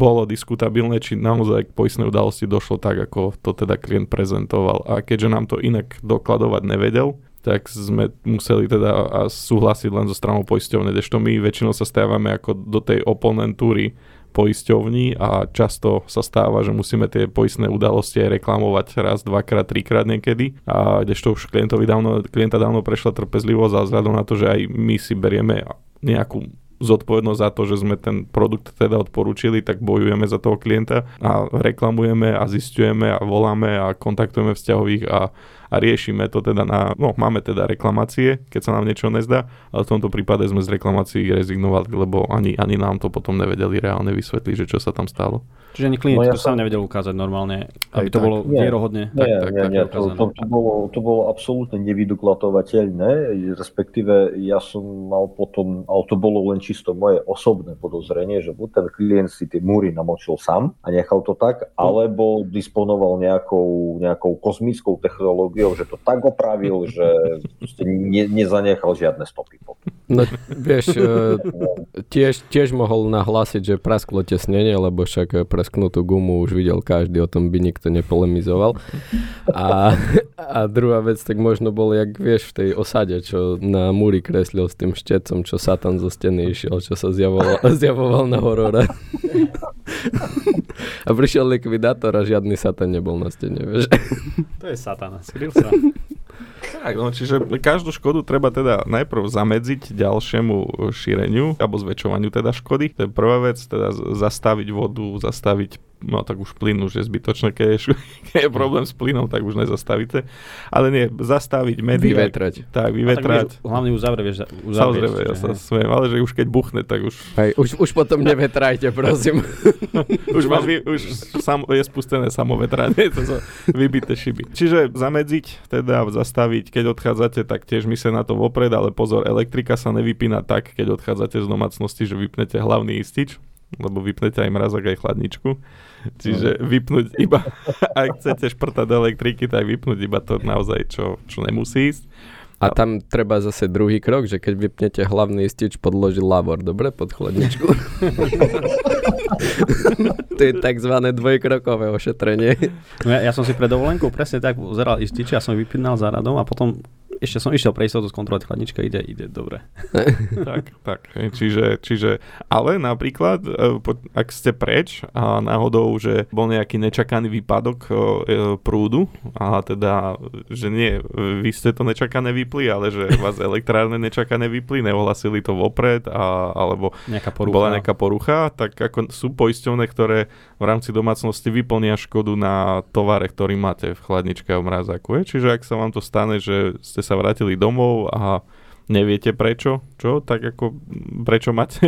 bolo diskutabilné, či naozaj k poistnej udalosti došlo tak, ako to teda klient prezentoval. A keďže nám to inak dokladovať nevedel, tak sme museli teda súhlasiť len so stranou poisťovne, kdežto my väčšinou sa stávame ako do tej oponentúry poisťovní a často sa stáva, že musíme tie poistné udalosti aj reklamovať raz, dvakrát, trikrát niekedy. A kdežto už klientovi dávno, klienta dávno prešla trpezlivosť a vzhľadom na to, že aj my si berieme nejakú zodpovednosť za to, že sme ten produkt teda odporúčili, tak bojujeme za toho klienta a reklamujeme a zistujeme a voláme a kontaktujeme vzťahových a a riešime to teda na, no máme teda reklamácie, keď sa nám niečo nezdá, ale v tomto prípade sme z reklamácií rezignovali, lebo ani, ani nám to potom nevedeli reálne vysvetliť, že čo sa tam stalo. Čiže ani klient no ja to som... sám nevedel ukázať normálne, aby Aj to tak. bolo nie, vierohodne. Nie, tak, tak, nie, tak, nie, to, to, to, bolo, to bolo absolútne nevydokladovateľné, respektíve ja som mal potom, ale to bolo len čisto moje osobné podozrenie, že buď ten klient si tie múry namočil sám a nechal to tak, alebo disponoval nejakou, nejakou kozmickou technológiou, urobil, že to tak opravil, že ne, nezanechal žiadne stopy. No vieš, e, tiež, tiež mohol nahlásiť, že prasklo tesnenie, lebo však presknutú gumu už videl každý, o tom by nikto nepolemizoval. A, a druhá vec, tak možno bol, jak vieš, v tej osade, čo na múri kreslil s tým štecom, čo Satan zo steny išiel, čo sa zjavoval, zjavoval na horore. A prišiel likvidátor a žiadny Satan nebol na stene, vieš. To je Satan, skryl sa. Tak, no čiže každú škodu treba teda najprv zamedziť ďalšiemu šíreniu alebo zväčšovaniu teda škody. To je prvá vec, teda zastaviť vodu, zastaviť no tak už plyn už je zbytočné, keď je, keď je problém s plynom, tak už nezastavíte. Ale nie, zastaviť médiá. Vyvetrať. Tak, vyvetrať. Tak, hlavne uzavre, vieš, uzavrieš. Samozrejme, ja sa smiem, ale že už keď buchne, tak už... Hej, už, už potom nevetrajte, prosím. už, má, vy, už sam, je spustené samovetranie, to sú vybité šiby. Čiže zamedziť, teda zastaviť, keď odchádzate, tak tiež myslíte na to vopred, ale pozor, elektrika sa nevypína tak, keď odchádzate z domácnosti, že vypnete hlavný istič, lebo vypnete aj mrazok, aj chladničku. Čiže vypnúť iba, ak chcete šprtať elektriky, tak vypnúť iba to naozaj, čo, čo nemusí ísť. A tam treba zase druhý krok, že keď vypnete hlavný istič, podloží lavor, dobre, pod chladničku. to je tzv. dvojkrokové ošetrenie. No ja, ja som si pred dovolenkou presne tak uzeral istič, ja som vypínal za radom a potom ešte som išiel pre istotu skontrolovať chladnička, ide, ide, dobre. tak, tak. Čiže, čiže, ale napríklad, e, ak ste preč a náhodou, že bol nejaký nečakaný výpadok e, prúdu, a teda, že nie, vy ste to nečakané vypli, ale že vás elektrárne nečakané vypli, neohlasili to vopred, a, alebo nejaká porucha. bola nejaká porucha, tak ako sú poisťovne, ktoré v rámci domácnosti vyplnia škodu na tovare, ktorý máte v chladničke a v mrazáku. Čiže ak sa vám to stane, že ste sa vrátili domov a neviete prečo, čo, tak ako prečo máte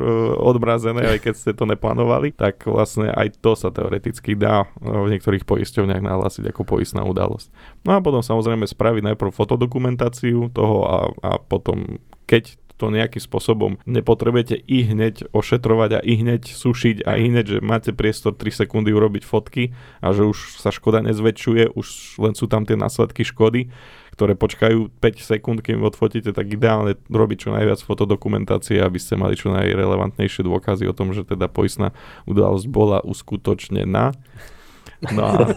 odmrazené, aj keď ste to neplánovali, tak vlastne aj to sa teoreticky dá v niektorých poisťovniach nahlásiť ako poistná udalosť. No a potom samozrejme spraviť najprv fotodokumentáciu toho a, a potom keď to nejakým spôsobom nepotrebujete i hneď ošetrovať a i hneď sušiť a i hneď, že máte priestor 3 sekundy urobiť fotky a že už sa škoda nezväčšuje, už len sú tam tie následky škody, ktoré počkajú 5 sekúnd, kým odfotíte, tak ideálne robiť čo najviac fotodokumentácie, aby ste mali čo najrelevantnejšie dôkazy o tom, že teda poistná udalosť bola uskutočnená. No a,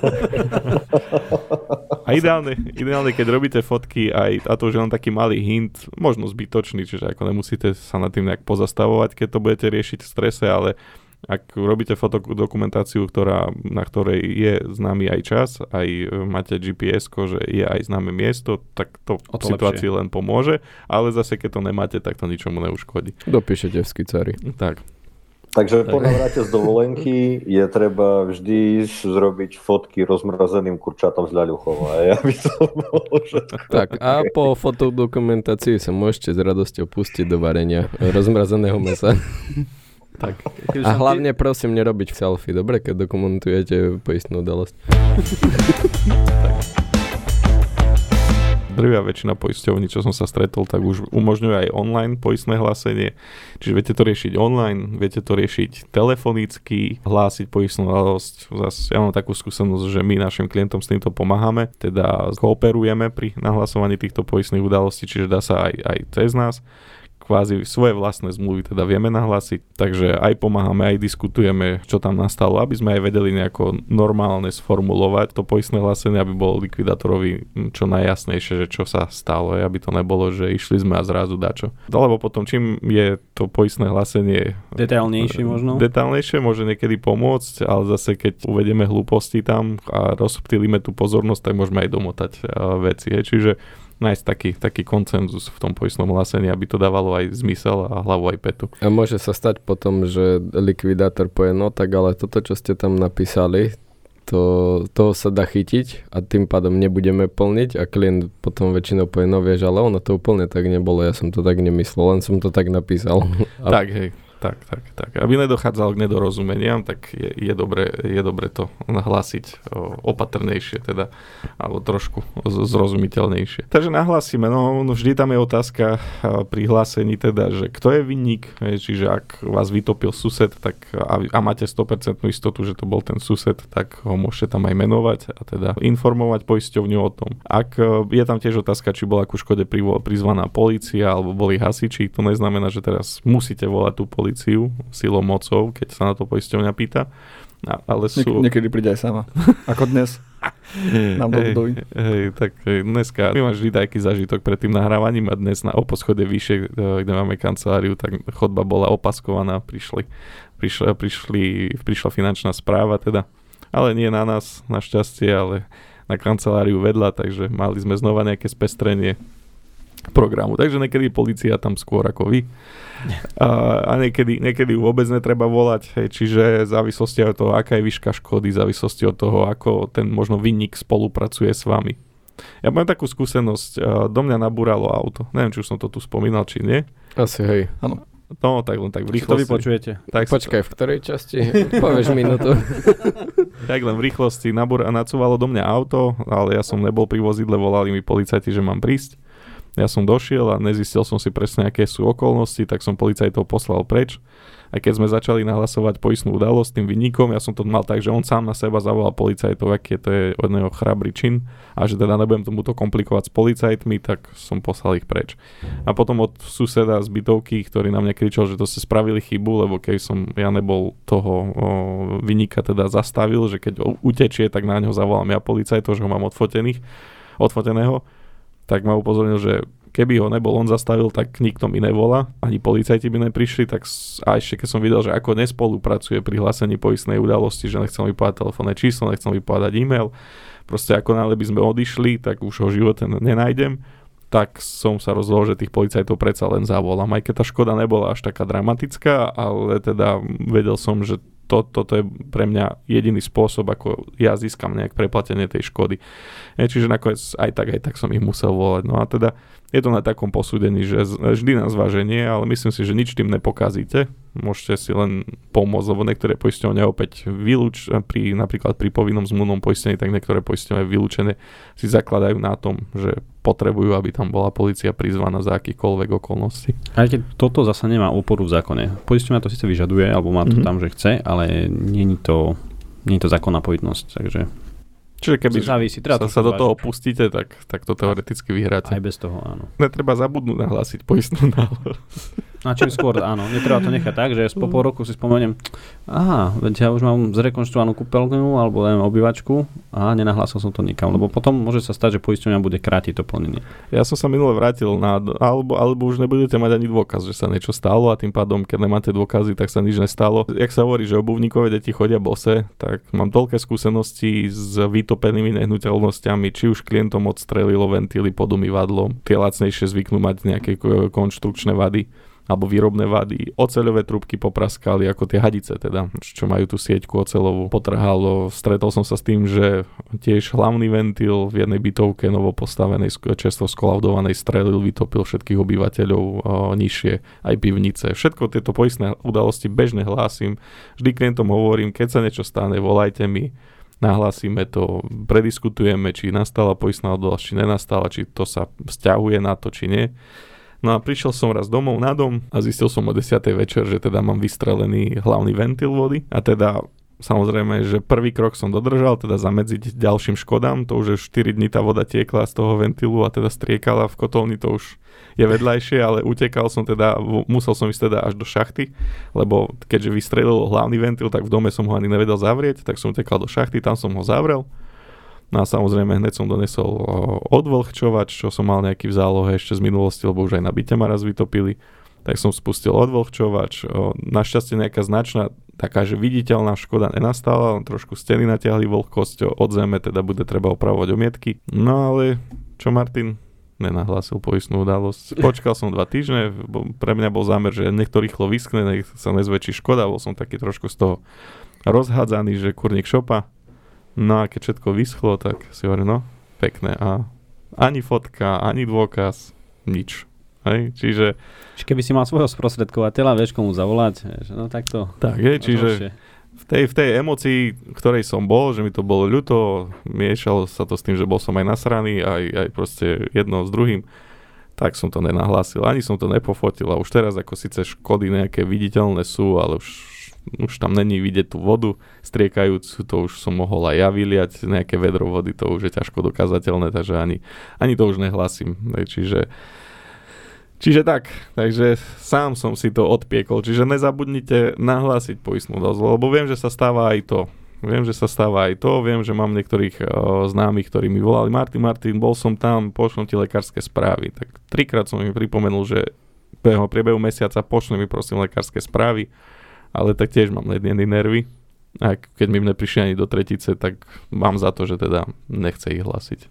a ideálne, ideálne, keď robíte fotky, aj, a to už je len taký malý hint, možno zbytočný, čiže ako nemusíte sa nad tým nejak pozastavovať, keď to budete riešiť v strese, ale ak robíte fotodokumentáciu, ktorá, na ktorej je známy aj čas, aj e, máte GPS, že je aj známe miesto, tak to v situácii len pomôže, ale zase keď to nemáte, tak to ničomu neuškodí. Dopíšete v skicári. Tak. Takže po navrate z dovolenky je treba vždy zrobiť fotky rozmrazeným kurčatom z ľaľuchov. Aby to bolo všetko. Tak a po fotodokumentácii sa môžete s radosťou pustiť do varenia rozmrazeného mesa. Tak. A hlavne prosím nerobiť selfie, dobre, keď dokumentujete poistnú udalosť. drvia väčšina poisťovní, čo som sa stretol, tak už umožňuje aj online poistné hlásenie. Čiže viete to riešiť online, viete to riešiť telefonicky, hlásiť poistnú udalosť. Zas ja mám takú skúsenosť, že my našim klientom s týmto pomáhame, teda kooperujeme pri nahlasovaní týchto poistných udalostí, čiže dá sa aj, aj cez nás kvázi svoje vlastné zmluvy teda vieme nahlásiť, takže aj pomáhame, aj diskutujeme, čo tam nastalo, aby sme aj vedeli nejako normálne sformulovať to poistné hlásenie, aby bolo likvidátorovi čo najjasnejšie, že čo sa stalo, aby to nebolo, že išli sme a zrazu dačo. Lebo potom čím je to poistné hlásenie detailnejšie možno? Detailnejšie môže niekedy pomôcť, ale zase keď uvedieme hlúposti tam a rozptýlime tú pozornosť, tak môžeme aj domotať veci. Čiže nájsť taký, taký koncenzus v tom poistnom hlásení, aby to dávalo aj zmysel a hlavu aj petu. A môže sa stať potom, že likvidátor povie, no tak ale toto, čo ste tam napísali, to, toho sa dá chytiť a tým pádom nebudeme plniť a klient potom väčšinou povie, no vieš, ale ono to úplne tak nebolo, ja som to tak nemyslel, len som to tak napísal. A... Tak, hej, tak, tak, tak. Aby nedochádzalo k nedorozumeniam, tak je, je, dobre, je dobre to nahlásiť opatrnejšie, teda, alebo trošku zrozumiteľnejšie. Takže nahlásime, no, no vždy tam je otázka pri hlásení teda, že kto je vinník, čiže ak vás vytopil sused, tak a, a máte 100% istotu, že to bol ten sused, tak ho môžete tam aj menovať a teda informovať poisťovňu o tom. Ak e, je tam tiež otázka, či bola ku škode prizvaná policia alebo boli hasiči, to neznamená, že teraz musíte volať tú policiu policiu silou mocou, keď sa na to poisťovňa pýta. Ale sú... Niek- niekedy príde aj sama. Ako dnes. Nám hej, hej, tak dneska my máš vždy taký zažitok pred tým nahrávaním a dnes na oposchode vyššie, e, kde máme kanceláriu, tak chodba bola opaskovaná, prišli, prišli, prišli, prišla finančná správa teda, ale nie na nás, našťastie, ale na kanceláriu vedľa, takže mali sme znova nejaké spestrenie programu. Takže niekedy policia tam skôr ako vy. A, a niekedy, niekedy vôbec netreba volať, hej, čiže v závislosti od toho, aká je výška škody, v závislosti od toho, ako ten možno vinník spolupracuje s vami. Ja mám takú skúsenosť, a, do mňa nabúralo auto. Neviem, či už som to tu spomínal, či nie. Asi hej. No, tak len tak v Čo to vy rýchlosti. počujete? Tak, Počkaj, v ktorej časti? Povieš minútu. tak len v rýchlosti nabúr, nacúvalo do mňa auto, ale ja som nebol pri vozidle, volali mi policajti, že mám prísť. Ja som došiel a nezistil som si presne, aké sú okolnosti, tak som policajtov poslal preč. A keď sme začali nahlasovať poistnú udalosť tým vinníkom, ja som to mal tak, že on sám na seba zavolal policajtov, aký to je od neho chrabrý čin a že teda nebudem tomuto komplikovať s policajtmi, tak som poslal ich preč. A potom od suseda z bytovky, ktorý na mňa kričal, že to ste spravili chybu, lebo keď som ja nebol toho o, vinníka teda zastavil, že keď utečie, tak na ňo zavolám ja policajtov, že ho mám odfotených, odfoteného, tak ma upozornil, že keby ho nebol on zastavil, tak nikto mi nevolá, ani policajti by neprišli, tak a ešte keď som videl, že ako nespolupracuje pri hlásení poistnej udalosti, že nechcel mi povedať telefónne číslo, nechcel mi povedať e-mail, proste ako náhle by sme odišli, tak už ho živote nenájdem, tak som sa rozhodol, že tých policajtov predsa len zavolám. Aj keď tá škoda nebola až taká dramatická, ale teda vedel som, že to, toto je pre mňa jediný spôsob, ako ja získam nejak preplatenie tej škody. E, čiže nakoniec aj tak, aj tak som ich musel volať. No a teda je to na takom posúdení, že vždy na zváženie, ale myslím si, že nič tým nepokazíte. Môžete si len pomôcť, lebo niektoré poisťovne opäť vylúč, pri, napríklad pri povinnom zmluvnom poistení, tak niektoré poisťovne vylúčené si zakladajú na tom, že potrebujú, aby tam bola policia prizvaná za akýkoľvek okolností. Aj keď toto zasa nemá oporu v zákone. Poisťovňa to síce vyžaduje, alebo má to Mhm. tam, že chce, ale není to, je to zákonná povinnosť, takže Čiže keby závisí. Treba sa, sa do toho pustíte, tak, tak to teoreticky vyhráte. Aj bez toho, áno. Netreba zabudnúť nahlásiť poistnú náhľad. A čím skôr, áno. Netreba to nechať tak, že po pol roku si spomeniem, aha, veď ja už mám zrekonštruovanú kúpeľňu alebo neviem, obývačku a nenahlásil som to nikam, lebo potom môže sa stať, že poisťovňa bude krátiť to plnenie. Ja som sa minule vrátil na, alebo, alebo už nebudete mať ani dôkaz, že sa niečo stalo a tým pádom, keď nemáte dôkazy, tak sa nič nestalo. Jak sa hovorí, že obuvníkové deti chodia bose, tak mám toľké skúsenosti s vytopenými nehnuteľnosťami, či už klientom odstrelilo ventily pod umývadlom, tie lacnejšie zvyknú mať nejaké ko- konštrukčné vady alebo výrobné vady. Oceľové trubky popraskali, ako tie hadice teda, čo majú tú sieťku oceľovú. Potrhalo, stretol som sa s tým, že tiež hlavný ventil v jednej bytovke novo postavenej, sk- čerstvo skolaudovanej strelil, vytopil všetkých obyvateľov o, nižšie, aj pivnice. Všetko tieto poistné udalosti bežne hlásim. Vždy klientom hovorím, keď sa niečo stane, volajte mi, nahlásime to, prediskutujeme, či nastala poistná udalosť, či nenastala, či to sa vzťahuje na to, či nie. No a prišiel som raz domov na dom a zistil som o 10. večer, že teda mám vystrelený hlavný ventil vody a teda samozrejme, že prvý krok som dodržal, teda zamedziť ďalším škodám, to už je 4 dní tá voda tiekla z toho ventilu a teda striekala v kotolni, to už je vedľajšie, ale utekal som teda, musel som ísť teda až do šachty, lebo keďže vystrelil hlavný ventil, tak v dome som ho ani nevedel zavrieť, tak som utekal do šachty, tam som ho zavrel. No a samozrejme hneď som donesol odvlhčovač, čo som mal nejaký v zálohe ešte z minulosti, lebo už aj na byte ma raz vytopili. Tak som spustil odvlhčovač. Našťastie nejaká značná, taká, že viditeľná škoda nenastala, len trošku steny natiahli vlhkosť od zeme, teda bude treba opravovať omietky. No ale čo Martin? Nenahlásil poistnú udalosť. Počkal som dva týždne, pre mňa bol zámer, že nech to rýchlo vyskne, nech sa nezväčší škoda, bol som taký trošku z toho rozhádzaný, že kurník šopa. No a keď všetko vyschlo, tak si hovorím, no, pekné. A ani fotka, ani dôkaz, nič. Hej? Čiže, Čiže keby si mal svojho sprostredkovateľa, vieš komu zavolať, vieš, no tak to. tak, hej, čiže v tej, v tej emocii, ktorej som bol, že mi to bolo ľúto, miešalo sa to s tým, že bol som aj nasraný, aj, aj proste jedno s druhým, tak som to nenahlásil, ani som to nepofotil a už teraz ako síce škody nejaké viditeľné sú, ale už, už tam není vidieť tú vodu striekajúcu, to už som mohol aj ja vyliať, nejaké vedro vody, to už je ťažko dokázateľné, takže ani, ani to už nehlasím. Čiže Čiže tak, takže sám som si to odpiekol. Čiže nezabudnite nahlásiť poistnú dozvu, lebo viem, že sa stáva aj to. Viem, že sa stáva aj to, viem, že mám niektorých o, známych, ktorí mi volali, Martin, Martin, bol som tam, pošlom ti lekárske správy. Tak trikrát som im pripomenul, že priebehu mesiaca pošli mi prosím lekárske správy, ale tak tiež mám lednený nervy. A keď mi neprišli ani do tretice, tak mám za to, že teda nechce ich hlasiť.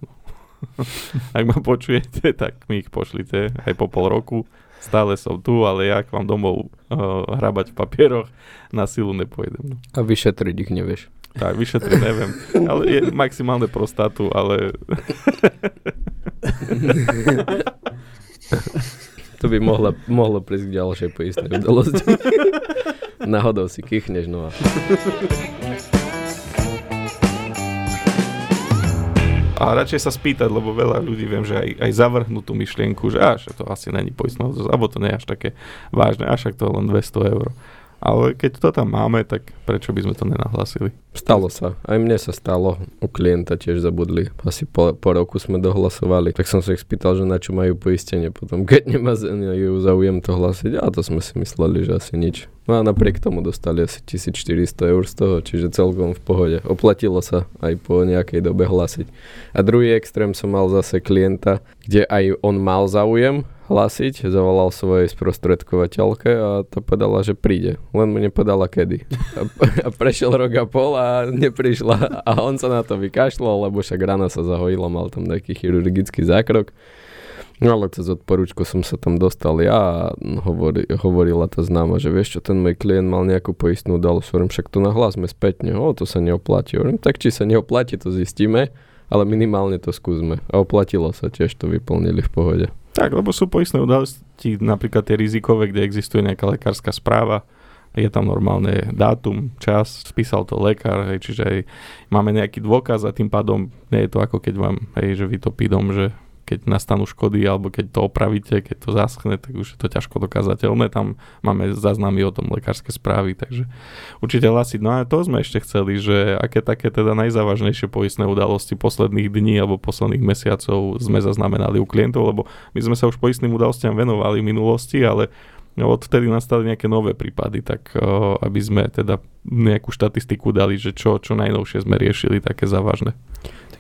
Ak ma počujete, tak mi ich pošlite aj po pol roku. Stále som tu, ale ja k vám domov uh, hrabať v papieroch na silu nepojedem. No. A vyšetriť ich nevieš. Tak, vyšetriť neviem. Ale je maximálne prostatu, ale... to by mohla, mohlo prísť k ďalšej poistnej udalosti. Náhodou si kýchneš, no a... A radšej sa spýtať, lebo veľa ľudí viem, že aj, aj zavrhnú tú myšlienku, že až to asi není poistná alebo to nie je až také vážne, až ak to len 200 eur. Ale keď to tam máme, tak prečo by sme to nenahlasili? Stalo sa. Aj mne sa stalo. U klienta tiež zabudli. Asi po, po roku sme dohlasovali. Tak som sa ich spýtal, že na čo majú poistenie. Potom, keď nemá ju záujem to hlasiť, a to sme si mysleli, že asi nič. No a napriek tomu dostali asi 1400 eur z toho, čiže celkom v pohode. Oplatilo sa aj po nejakej dobe hlasiť. A druhý extrém som mal zase klienta, kde aj on mal záujem, hlásiť, zavolal svojej sprostredkovateľke a to povedala, že príde. Len mu nepovedala kedy. A, a prešiel rok a pol a neprišla. A on sa na to vykašľal, lebo však rana sa zahojila, mal tam nejaký chirurgický zákrok. No ale cez odporúčku som sa tam dostal ja a hovorí, hovorila tá známa, že vieš čo, ten môj klient mal nejakú poistnú udalosť, hovorím, však to nahlásme spätne, o, to sa neoplatí. Hovorím, tak či sa neoplatí, to zistíme, ale minimálne to skúsme. A oplatilo sa, tiež to vyplnili v pohode. Tak, lebo sú poistné udalosti, napríklad tie rizikové, kde existuje nejaká lekárska správa, je tam normálne dátum, čas, spísal to lekár, hej, čiže aj máme nejaký dôkaz a tým pádom nie je to ako keď vám, hej, že vytopí dom, že keď nastanú škody alebo keď to opravíte, keď to zaschne, tak už je to ťažko dokázateľné. Tam máme záznamy o tom lekárske správy, takže určite hlasiť. No a to sme ešte chceli, že aké také teda najzávažnejšie poistné udalosti posledných dní alebo posledných mesiacov sme zaznamenali u klientov, lebo my sme sa už poistným udalostiam venovali v minulosti, ale No, odtedy nastali nejaké nové prípady, tak uh, aby sme teda nejakú štatistiku dali, že čo, čo najnovšie sme riešili také závažné.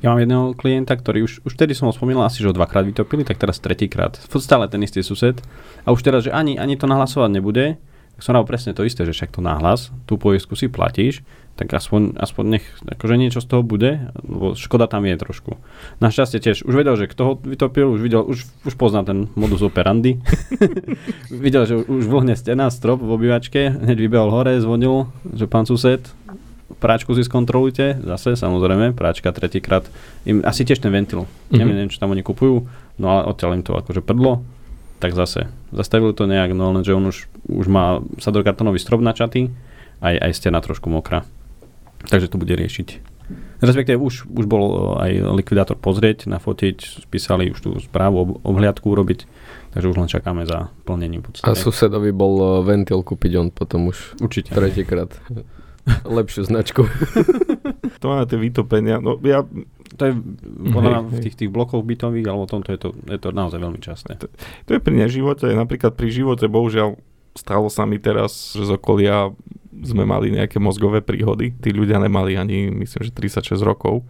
Ja mám jedného klienta, ktorý už, už vtedy som ho spomínal asi, že ho dvakrát vytopili, tak teraz tretíkrát. Stále ten istý sused. A už teraz, že ani, ani to nahlasovať nebude, tak som rád presne to isté, že však to nahlas, tú poistku si platíš, tak aspoň, aspoň nech akože niečo z toho bude, lebo škoda tam je trošku. Našťastie tiež už vedel, že kto ho vytopil, už videl, už, už pozná ten modus operandi. videl, že už vlhne stena, strop v obývačke, hneď vybehol hore, zvonil, že pán sused, práčku si skontrolujte, zase samozrejme, práčka tretíkrát, im asi tiež ten ventil, mm-hmm. neviem, čo tam oni kupujú, no ale odtiaľ im to akože prdlo, tak zase zastavili to nejak, no lenže on už, už má sadrokartonový strop načatý, aj, aj stena trošku mokrá. Takže to bude riešiť. Respektíve už, už bol aj likvidátor pozrieť, nafotiť, spísali už tú správu, obhliadku urobiť, takže už len čakáme za plnením. Podstate. A susedovi bol ventil kúpiť on potom už Určite. tretíkrát. Lepšiu značku. to má tie vytopenia. No, ja... To je podľa mňa v tých, tých blokoch bytových, alebo tomto je to, je to naozaj veľmi časté. To, to je pri neživote, napríklad pri živote, bohužiaľ, stalo sa mi teraz, že z okolia sme mali nejaké mozgové príhody. Tí ľudia nemali ani, myslím, že 36 rokov.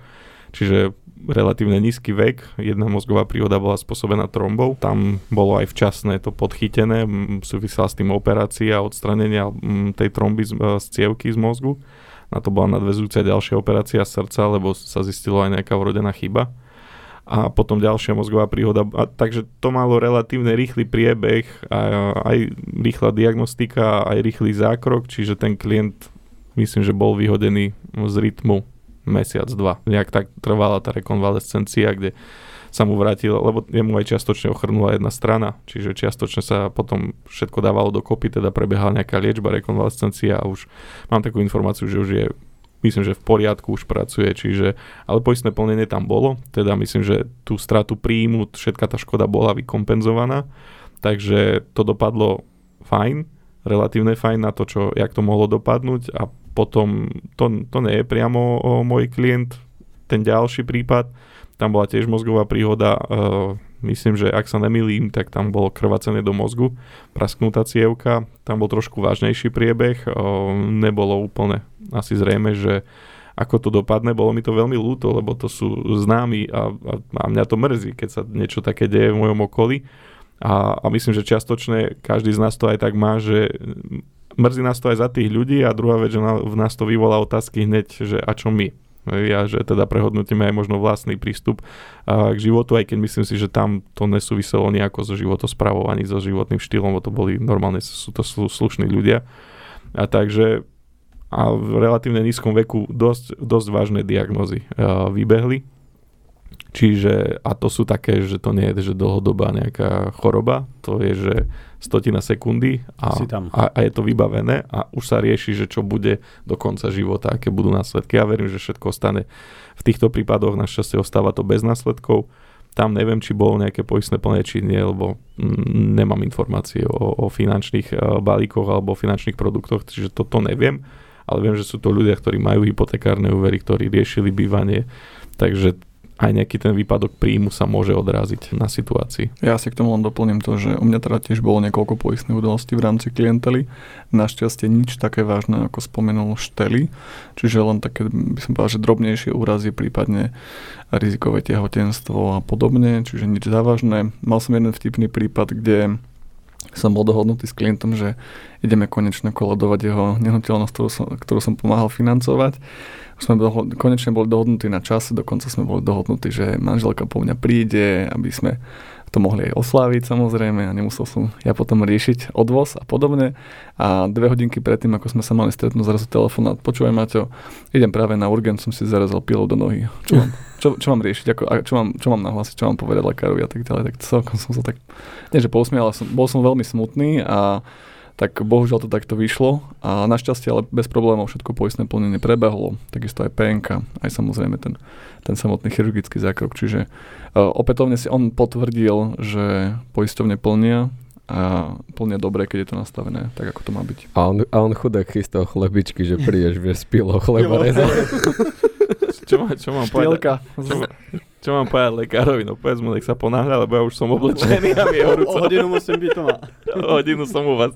Čiže relatívne nízky vek, jedna mozgová príhoda bola spôsobená trombou, tam bolo aj včasné to podchytené, súvisela s tým operácia odstranenia tej tromby z, e, z cievky z mozgu. Na to bola nadvezujúca ďalšia operácia srdca, lebo sa zistilo aj nejaká vrodená chyba. A potom ďalšia mozgová príhoda. A, takže to malo relatívne rýchly priebeh, a, aj rýchla diagnostika, aj rýchly zákrok, čiže ten klient myslím, že bol vyhodený z rytmu mesiac, dva. Nejak tak trvala tá rekonvalescencia, kde sa mu vrátilo, lebo jemu aj čiastočne ochrnula jedna strana, čiže čiastočne sa potom všetko dávalo dokopy, teda prebiehala nejaká liečba, rekonvalescencia a už mám takú informáciu, že už je myslím, že v poriadku už pracuje, čiže, ale poistné plnenie tam bolo, teda myslím, že tú stratu príjmu, všetka tá škoda bola vykompenzovaná, takže to dopadlo fajn, relatívne fajn na to, čo, jak to mohlo dopadnúť a potom to, to nie je priamo môj klient, ten ďalší prípad, tam bola tiež mozgová príhoda, uh, myslím, že ak sa nemilím, tak tam bolo krvacenie do mozgu, prasknutá cievka, tam bol trošku vážnejší priebeh, uh, nebolo úplne asi zrejme, že ako to dopadne, bolo mi to veľmi ľúto, lebo to sú známi a, a, a mňa to mrzí, keď sa niečo také deje v mojom okolí. A, a myslím, že čiastočne každý z nás to aj tak má, že mrzí nás to aj za tých ľudí a druhá vec, že v nás to vyvolá otázky hneď, že a čo my? Ja, že teda prehodnotíme aj možno vlastný prístup k životu, aj keď myslím si, že tam to nesúviselo nejako so životospravou ani so životným štýlom, bo to boli normálne, sú to slu, slušní ľudia. A takže a v relatívne nízkom veku dosť, dosť vážne diagnozy vybehli. Čiže, a to sú také, že to nie je že dlhodobá nejaká choroba, to je, že stotina sekundy a, a, a je to vybavené a už sa rieši, že čo bude do konca života, aké budú následky. Ja verím, že všetko ostane v týchto prípadoch, našťastie ostáva to bez následkov. Tam neviem, či bolo nejaké poistné plné, či nie, lebo mm, nemám informácie o, o finančných uh, balíkoch alebo o finančných produktoch, čiže toto neviem ale viem, že sú to ľudia, ktorí majú hypotekárne úvery, ktorí riešili bývanie, takže aj nejaký ten výpadok príjmu sa môže odraziť na situácii. Ja si k tomu len doplním to, že u mňa teda tiež bolo niekoľko poistných udalostí v rámci klientely. Našťastie nič také vážne, ako spomenul Šteli, čiže len také, by som povedal, že drobnejšie úrazy, prípadne rizikové tehotenstvo a podobne, čiže nič závažné. Mal som jeden vtipný prípad, kde som bol dohodnutý s klientom, že ideme konečne koledovať jeho nehnuteľnosť, ktorú som, ktorú som pomáhal financovať. Sme doho- konečne boli dohodnutí na čas, dokonca sme boli dohodnutí, že manželka po mňa príde, aby sme to mohli aj osláviť samozrejme a nemusel som ja potom riešiť odvoz a podobne. A dve hodinky predtým, ako sme sa mali stretnúť, zrazu telefón a počúvaj Maťo, idem práve na urgent, som si zarazil pilou do nohy. Čo mám, čo, čo mám riešiť, ako, a čo, mám, čo mám nahlásiť, čo mám povedať lekárovi a tak ďalej. Tak celkom som sa tak, nie že pousmiel, ale som, bol som veľmi smutný a tak bohužiaľ to takto vyšlo a našťastie ale bez problémov všetko poistné plnenie prebehlo, takisto aj PNK, aj samozrejme ten, ten samotný chirurgický zákrok, čiže uh, opätovne si on potvrdil, že poisťovne plnia a plne dobre, keď je to nastavené tak, ako to má byť. A on, a on chudák chystal chlebičky, že prídeš, vieš, z chleba rezal. Čo, má, čo mám povedať? Čo, čo mám povedať lekárovi? No povedz mu, nech sa ponáhľa, lebo ja už som oblečený a mi je horúco. O hodinu musím byť doma. o hodinu som u vás.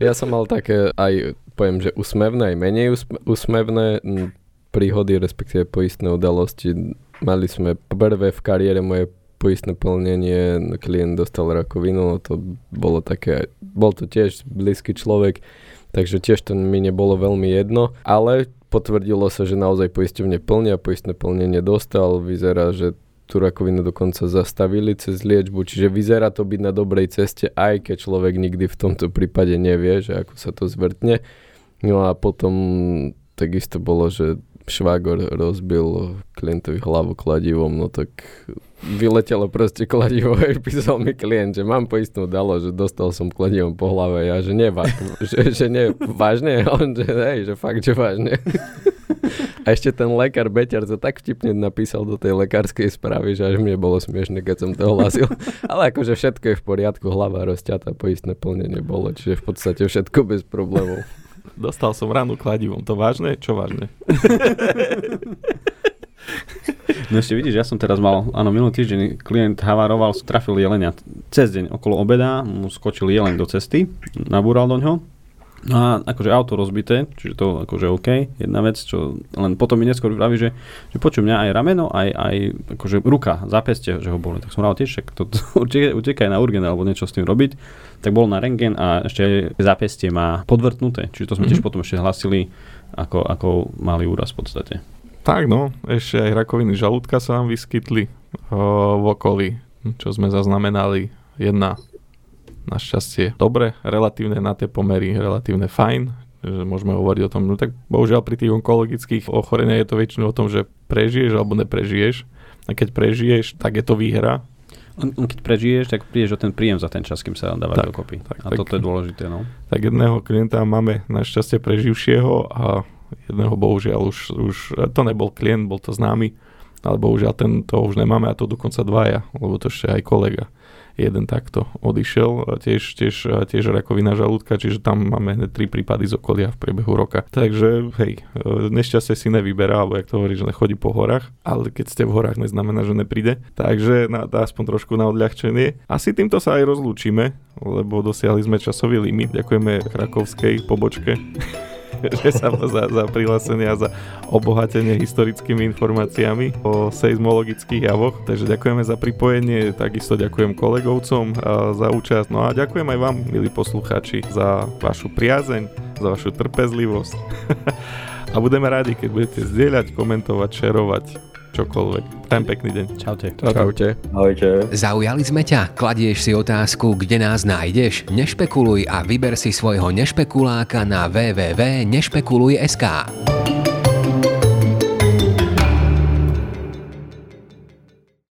Ja som mal také aj, poviem, že usmevné, aj menej usmevné príhody, respektíve poistné udalosti. Mali sme prvé v kariére moje poistné plnenie, klient dostal rakovinu, no to bolo také, bol to tiež blízky človek, takže tiež to mi nebolo veľmi jedno, ale potvrdilo sa, že naozaj poisťovne plnia, poistné plnenie dostal, vyzerá, že tú rakovinu dokonca zastavili cez liečbu, čiže vyzerá to byť na dobrej ceste, aj keď človek nikdy v tomto prípade nevie, že ako sa to zvrtne. No a potom takisto bolo, že švágor rozbil klientovi hlavu kladivom, no tak vyletelo proste kladivo a písal mi klient, že mám poistnú dalo, že dostal som kladivom po hlave ja, že nie, že, že nie, vážne, a on, že hej, že fakt, že vážne. A ešte ten lekár Beťar to tak vtipne napísal do tej lekárskej správy, že až mne bolo smiešne, keď som to hlásil. Ale akože všetko je v poriadku, hlava rozťatá, poistné plnenie bolo, čiže v podstate všetko bez problémov. Dostal som ránu kladivom, to vážne? Čo vážne? No ešte vidíš, ja som teraz mal, áno, minulý týždeň klient havaroval, trafil jelenia cez deň okolo obeda, mu skočil jeleň do cesty, nabúral do ňoho, No a akože auto rozbité, čiže to akože OK, jedna vec, čo len potom mi neskôr vraví, že, že počuj mňa aj rameno, aj, aj akože ruka, zápestie, že ho boli. Tak som rád tiež, to, to utekaj na urgen alebo niečo s tým robiť. Tak bol na rengen a ešte aj zápestie má podvrtnuté, čiže to sme mm-hmm. tiež potom ešte hlasili, ako, ako mali úraz v podstate. Tak no, ešte aj rakoviny žalúdka sa nám vyskytli o, v okolí, čo sme zaznamenali. Jedna našťastie dobre, relatívne na tie pomery, relatívne fajn, že môžeme hovoriť o tom, no tak bohužiaľ pri tých onkologických ochoreniach je to väčšinou o tom, že prežiješ alebo neprežiješ. A keď prežiješ, tak je to výhra. Keď prežiješ, tak prídeš o ten príjem za ten čas, kým sa dáva dokopy. Tak, a tak, toto je dôležité. No. Tak jedného klienta máme našťastie preživšieho a jedného bohužiaľ už, už, to nebol klient, bol to známy, ale bohužiaľ ten to už nemáme a to dokonca dvaja, lebo to ešte aj kolega jeden takto odišiel, tiež, tiež, tiež rakovina žalúdka, čiže tam máme hneď tri prípady z okolia v priebehu roka. Takže hej, nešťastie si nevyberá, alebo jak to hovorí, že nechodí po horách, ale keď ste v horách, neznamená, že nepríde. Takže na, aspoň trošku na odľahčenie. Asi týmto sa aj rozlúčime, lebo dosiahli sme časový limit. Ďakujeme krakovskej pobočke že sa za, za prihlásenie a za obohatenie historickými informáciami o seizmologických javoch. Takže ďakujeme za pripojenie, takisto ďakujem kolegovcom za účasť. No a ďakujem aj vám, milí poslucháči, za vašu priazeň, za vašu trpezlivosť. a budeme radi, keď budete zdieľať, komentovať, šerovať čokoľvek. Prajem pekný deň. Čaute. Čaute. Ahojte. Zaujali sme ťa? Kladieš si otázku, kde nás nájdeš? Nešpekuluj a vyber si svojho nešpekuláka na www.nešpekuluj.sk.